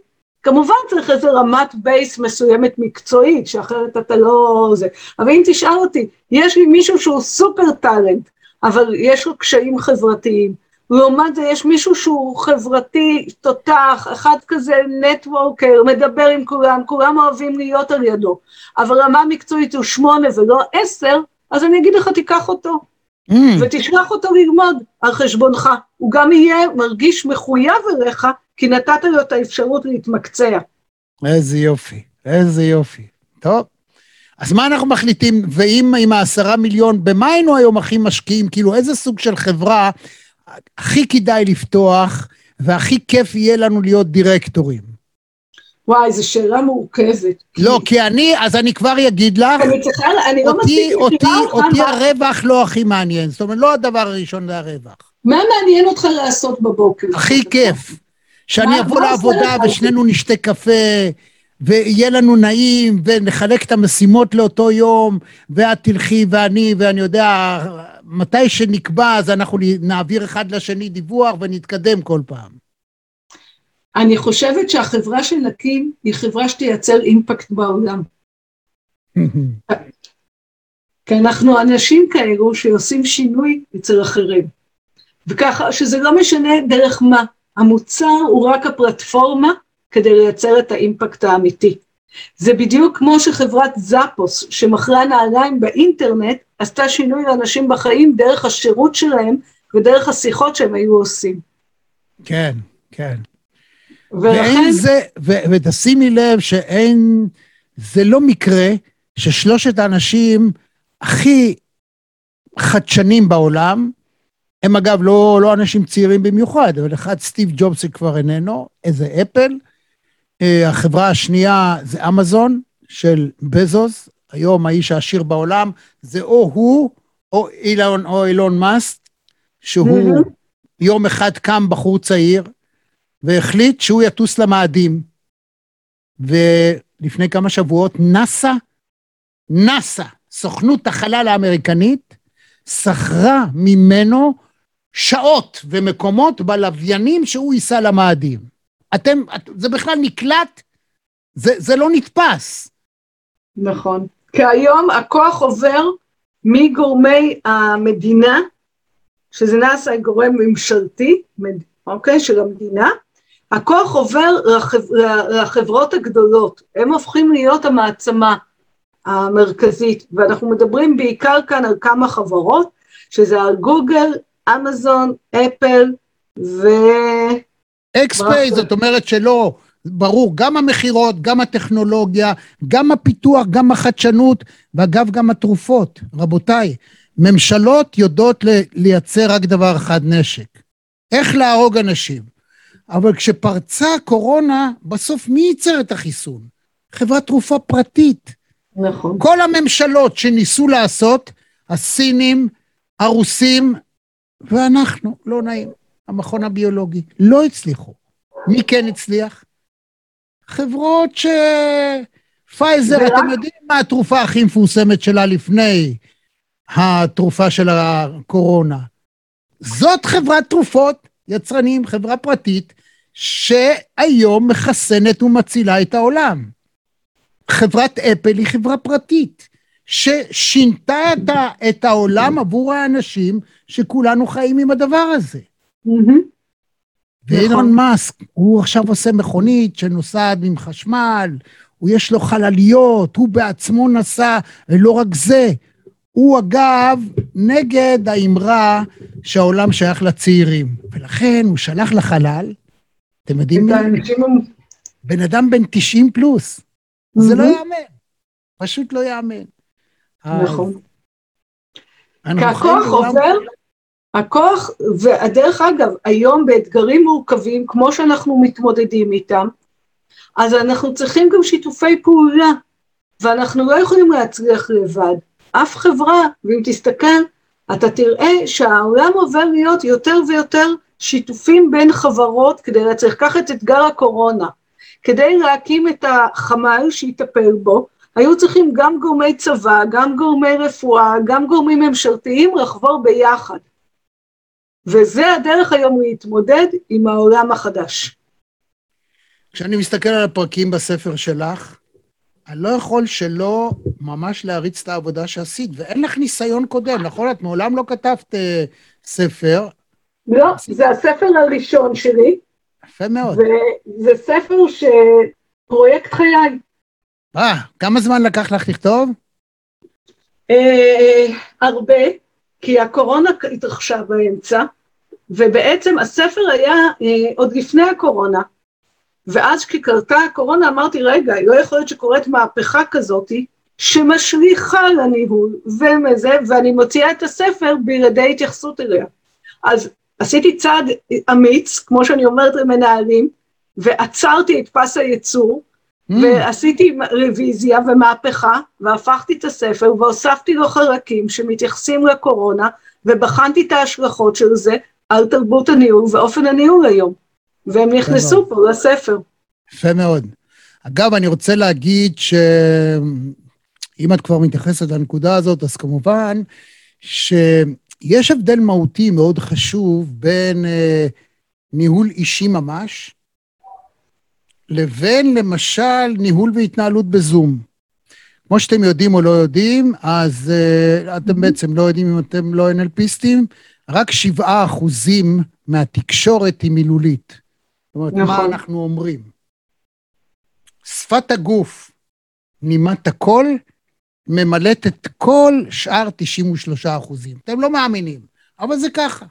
כמובן צריך איזה רמת base מסוימת מקצועית, שאחרת אתה לא... זה. אבל אם תשאל אותי, יש לי מישהו שהוא super talent, אבל יש לו קשיים חברתיים. לעומת זה יש מישהו שהוא חברתי, תותח, אחד כזה networker, מדבר עם כולם, כולם אוהבים להיות על ידו, אבל רמה מקצועית הוא שמונה ולא עשר, אז אני אגיד לך, תיקח אותו. Mm. ותשלח אותו ללמוד על חשבונך. הוא גם יהיה מרגיש מחויב אליך, כי נתת לו את האפשרות להתמקצע. איזה יופי, איזה יופי. טוב. אז מה אנחנו מחליטים, ואם עם העשרה מיליון, במה היינו היום הכי משקיעים? כאילו, איזה סוג של חברה הכי כדאי לפתוח, והכי כיף יהיה לנו להיות דירקטורים? וואי, זו שאלה מורכבת. לא, כי אני, אז אני כבר אגיד לך, אני צריכה, אני לא מספיק אותי, אותי, אותי הרווח לא הכי מעניין, זאת אומרת, לא הדבר הראשון זה הרווח. מה מעניין אותך לעשות בבוקר? הכי כיף. שאני אבוא לעבודה ושנינו נשתה קפה, ויהיה לנו נעים, ונחלק את המשימות לאותו יום, ואת תלכי ואני, ואני יודע, מתי שנקבע, אז אנחנו נעביר אחד לשני דיווח ונתקדם כל פעם. אני חושבת שהחברה שנקים היא חברה שתייצר אימפקט בעולם. כי אנחנו אנשים כאלו שעושים שינוי אצל אחרים. וככה שזה לא משנה דרך מה, המוצר הוא רק הפלטפורמה כדי לייצר את האימפקט האמיתי. זה בדיוק כמו שחברת זאפוס, שמכרה נעליים באינטרנט, עשתה שינוי לאנשים בחיים דרך השירות שלהם ודרך השיחות שהם היו עושים. כן, כן. ולכן... זה, ו, ותשימי לב שאין, זה לא מקרה ששלושת האנשים הכי חדשנים בעולם, הם אגב לא, לא אנשים צעירים במיוחד, אבל אחד סטיב ג'ובס כבר איננו, איזה אפל. Uh, החברה השנייה זה אמזון של בזוס, היום האיש העשיר בעולם, זה או הוא או אילון, או אילון מאסט, שהוא mm-hmm. יום אחד קם בחור צעיר והחליט שהוא יטוס למאדים. ולפני כמה שבועות נאסא, נאסא, סוכנות החלל האמריקנית, שכרה ממנו שעות ומקומות בלוויינים שהוא ייסע למאדים. אתם, זה בכלל נקלט, זה, זה לא נתפס. נכון. כי היום הכוח עובר מגורמי המדינה, שזה נעשה גורם ממשלתי, אוקיי, של המדינה, הכוח עובר לחב, לחברות הגדולות, הם הופכים להיות המעצמה המרכזית, ואנחנו מדברים בעיקר כאן על כמה חברות, שזה על גוגל, אמזון, אפל ו... אקספיי, זאת אומרת שלא, ברור, גם המכירות, גם הטכנולוגיה, גם הפיתוח, גם החדשנות, ואגב, גם התרופות. רבותיי, ממשלות יודעות לייצר רק דבר אחד, נשק. איך להרוג אנשים. אבל כשפרצה הקורונה, בסוף מי ייצר את החיסון? חברת תרופה פרטית. נכון. כל הממשלות שניסו לעשות, הסינים, הרוסים, ואנחנו, לא נעים, המכון הביולוגי, לא הצליחו. מי כן הצליח? חברות ש... פייזר. אתם יודעים מה התרופה הכי מפורסמת שלה לפני התרופה של הקורונה. זאת חברת תרופות, יצרנים, חברה פרטית, שהיום מחסנת ומצילה את העולם. חברת אפל היא חברה פרטית, ששינתה את, ה, את העולם עבור האנשים שכולנו חיים עם הדבר הזה. ואילון נכון. מאסק, הוא עכשיו עושה מכונית שנוסעת עם חשמל, הוא יש לו חלליות, הוא בעצמו נסע, ולא רק זה, הוא אגב נגד האמרה שהעולם שייך לצעירים, ולכן הוא שלח לחלל, אתם יודעים מי? בן אדם בן 90 פלוס. זה לא יאמן, פשוט לא יאמן. נכון. כי הכוח עובר, הכוח, ודרך אגב, היום באתגרים מורכבים, כמו שאנחנו מתמודדים איתם, אז אנחנו צריכים גם שיתופי פעולה, ואנחנו לא יכולים להצליח לבד. אף חברה, ואם תסתכל, אתה תראה שהעולם עובר להיות יותר ויותר שיתופים בין חברות כדי להצליח. קח את אתגר הקורונה. כדי להקים את החמ"ל שיטפל בו, היו צריכים גם גורמי צבא, גם גורמי רפואה, גם גורמים ממשלתיים לחבור ביחד. וזה הדרך היום להתמודד עם העולם החדש. כשאני מסתכל על הפרקים בספר שלך, אני לא יכול שלא ממש להריץ את העבודה שעשית, ואין לך ניסיון קודם, נכון? את מעולם לא כתבת uh, ספר. לא, זה הספר הראשון שלי. יפה מאוד. וזה ספר שפרויקט חיי. אה, כמה זמן לקח לך לכתוב? אה, הרבה, כי הקורונה התרחשה באמצע, ובעצם הספר היה אה, עוד לפני הקורונה. ואז כשקרתה הקורונה אמרתי, רגע, לא יכול להיות שקורית מהפכה כזאתי, שמשליכה לניהול ומזה, ואני מוציאה את הספר בלעדי התייחסות אליה. אז עשיתי צעד אמיץ, כמו שאני אומרת למנהלים, ועצרתי את פס הייצור. ועשיתי רוויזיה ומהפכה, והפכתי את הספר, והוספתי לו חלקים שמתייחסים לקורונה, ובחנתי את ההשלכות של זה על תרבות הניהול ואופן הניהול היום. והם נכנסו פה לספר. יפה מאוד. אגב, אני רוצה להגיד שאם את כבר מתייחסת לנקודה הזאת, אז כמובן שיש הבדל מהותי מאוד חשוב בין אה, ניהול אישי ממש, לבין למשל ניהול והתנהלות בזום. כמו שאתם יודעים או לא יודעים, אז uh, אתם בעצם לא יודעים אם אתם לא NLPיסטים, רק שבעה אחוזים מהתקשורת היא מילולית. זאת אומרת, נכון. מה אנחנו אומרים? שפת הגוף, נימת הקול, ממלאת את כל שאר 93 אחוזים. אתם לא מאמינים, אבל זה ככה.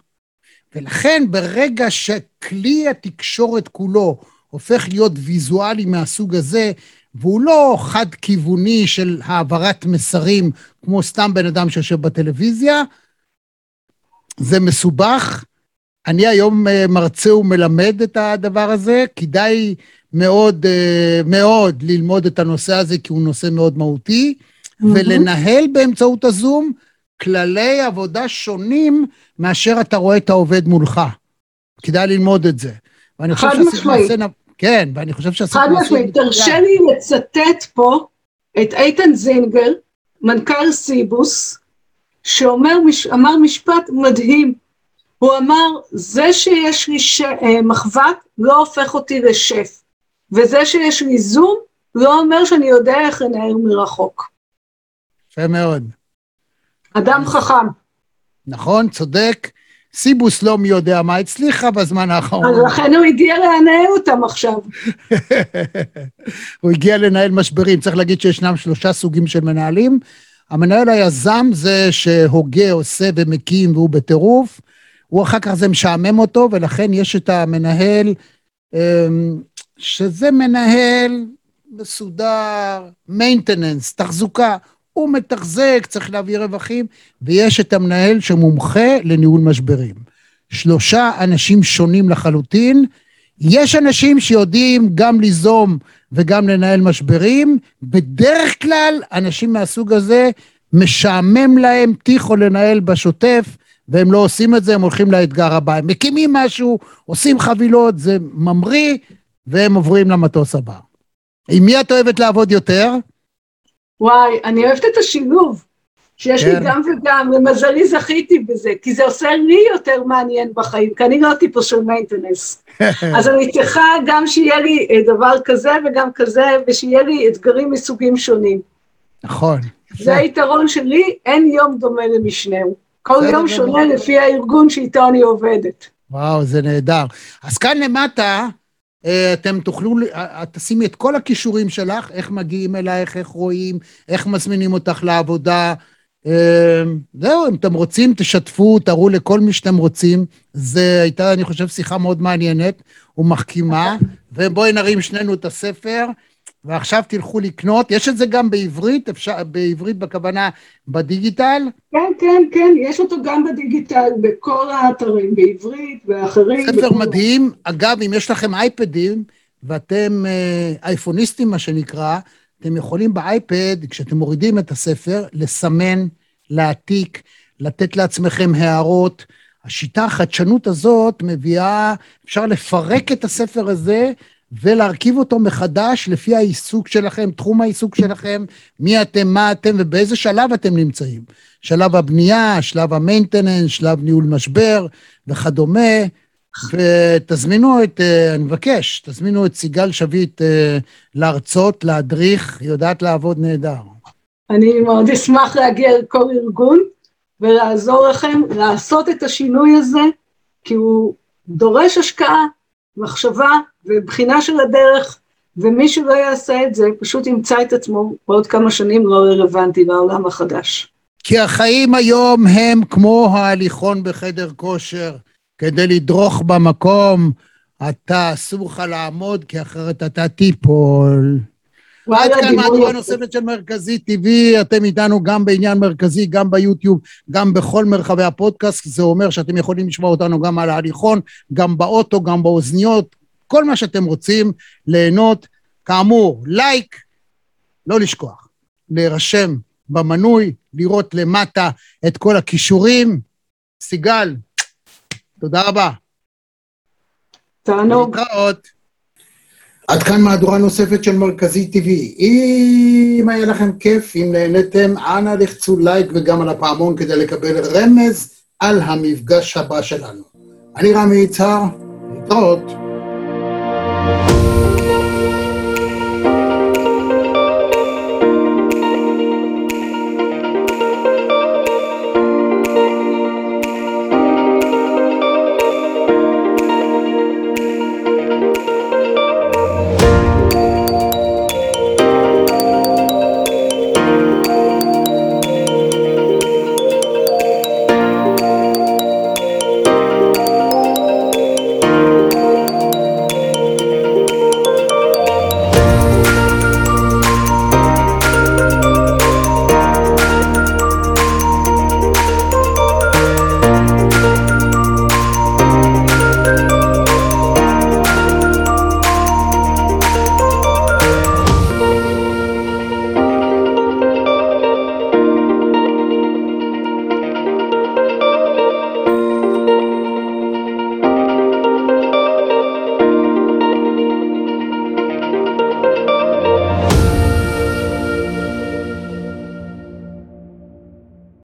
ולכן ברגע שכלי התקשורת כולו הופך להיות ויזואלי מהסוג הזה, והוא לא חד-כיווני של העברת מסרים כמו סתם בן אדם שיושב בטלוויזיה, זה מסובך, אני היום אה, מרצה ומלמד את הדבר הזה, כדאי מאוד אה, מאוד ללמוד את הנושא הזה, כי הוא נושא מאוד מהותי, mm-hmm. ולנהל באמצעות הזום כללי עבודה שונים מאשר אתה רואה את העובד מולך. כדאי ללמוד את זה. ואני חושב שעשינו מעשה... כן, ואני חושב שעשינו... חד משמעית, תרשה לי לצטט פה את איתן זינגר, מנכ"ל סיבוס, שאמר מש... משפט מדהים. הוא אמר, זה שיש לי ש... אה, מחבת לא הופך אותי לשף, וזה שיש לי זום לא אומר שאני יודע איך לנהל מרחוק. יפה מאוד. אדם חכם. נכון, צודק. סיבוס לא מי יודע מה הצליחה בזמן האחרון. אז לכן הוא הגיע לנהל אותם עכשיו. הוא הגיע לנהל משברים. צריך להגיד שישנם שלושה סוגים של מנהלים. המנהל היזם זה שהוגה, עושה ומקים והוא בטירוף. הוא אחר כך זה משעמם אותו, ולכן יש את המנהל, אמ, שזה מנהל מסודר, maintenance, תחזוקה. הוא מתחזק, צריך להביא רווחים, ויש את המנהל שמומחה לניהול משברים. שלושה אנשים שונים לחלוטין. יש אנשים שיודעים גם ליזום וגם לנהל משברים. בדרך כלל, אנשים מהסוג הזה, משעמם להם טיחו לנהל בשוטף, והם לא עושים את זה, הם הולכים לאתגר הבא. הם מקימים משהו, עושים חבילות, זה ממריא, והם עוברים למטוס הבא. עם מי את אוהבת לעבוד יותר? וואי, אני אוהבת את השילוב, שיש לי כן. גם וגם, למזלי זכיתי בזה, כי זה עושה לי יותר מעניין בחיים, כי אני לא טיפוס של מיינטנס. אז אני צריכה גם שיהיה לי אה, דבר כזה וגם כזה, ושיהיה לי אתגרים מסוגים שונים. נכון. זה היתרון שלי, אין יום דומה למשנהו. כל יום. שונה לפי הארגון שאיתו אני עובדת. וואו, זה נהדר. אז כאן למטה, אתם תוכלו, אה, את תשימי את כל הכישורים שלך, איך מגיעים אלייך, איך רואים, איך מזמינים אותך לעבודה. אה, זהו, אם אתם רוצים, תשתפו, תראו לכל מי שאתם רוצים. זה הייתה, אני חושב, שיחה מאוד מעניינת ומחכימה. ובואי נרים שנינו את הספר, ועכשיו תלכו לקנות. יש את זה גם בעברית, אפשר, בעברית בכוונה בדיגיטל. כן, כן, כן, יש אותו גם בדיגיטל, בכל האתרים, בעברית, ואחרים. ספר בכל- מדהים. אגב, אם יש לכם אייפדים, ואתם אה, אייפוניסטים, מה שנקרא, אתם יכולים באייפד, כשאתם מורידים את הספר, לסמן, להעתיק, לתת לעצמכם הערות. השיטה, החדשנות הזאת, מביאה, אפשר לפרק את הספר הזה ולהרכיב אותו מחדש לפי העיסוק שלכם, תחום העיסוק שלכם, מי אתם, מה אתם ובאיזה שלב אתם נמצאים. שלב הבנייה, שלב המיינטננס, שלב ניהול משבר וכדומה. ותזמינו את, אה, אני מבקש, תזמינו את סיגל שביט אה, להרצות, להדריך, היא יודעת לעבוד נהדר. אני מאוד אשמח להגיע לכל ארגון ולעזור לכם לעשות את השינוי הזה, כי הוא דורש השקעה, מחשבה ובחינה של הדרך, ומי שלא יעשה את זה פשוט ימצא את עצמו בעוד כמה שנים לא רלוונטי לעולם החדש. כי החיים היום הם כמו ההליכון בחדר כושר. כדי לדרוך במקום, אתה אסור לך לעמוד, כי אחרת אתה תיפול. עד כאן מהדורה. נוספת של מרכזי TV, אתם איתנו גם בעניין מרכזי, גם ביוטיוב, גם בכל מרחבי הפודקאסט, זה אומר שאתם יכולים לשמוע אותנו גם על ההליכון, גם באוטו, גם באוזניות, כל מה שאתם רוצים, ליהנות. כאמור, לייק, לא לשכוח, להירשם במנוי, לראות למטה את כל הכישורים. סיגל, תודה רבה. תענוג. להתראות. עד כאן מהדורה נוספת של מרכזי TV. אם היה לכם כיף, אם נהניתם, אנא לחצו לייק וגם על הפעמון כדי לקבל רמז על המפגש הבא שלנו. אני רמי יצהר, להתראות.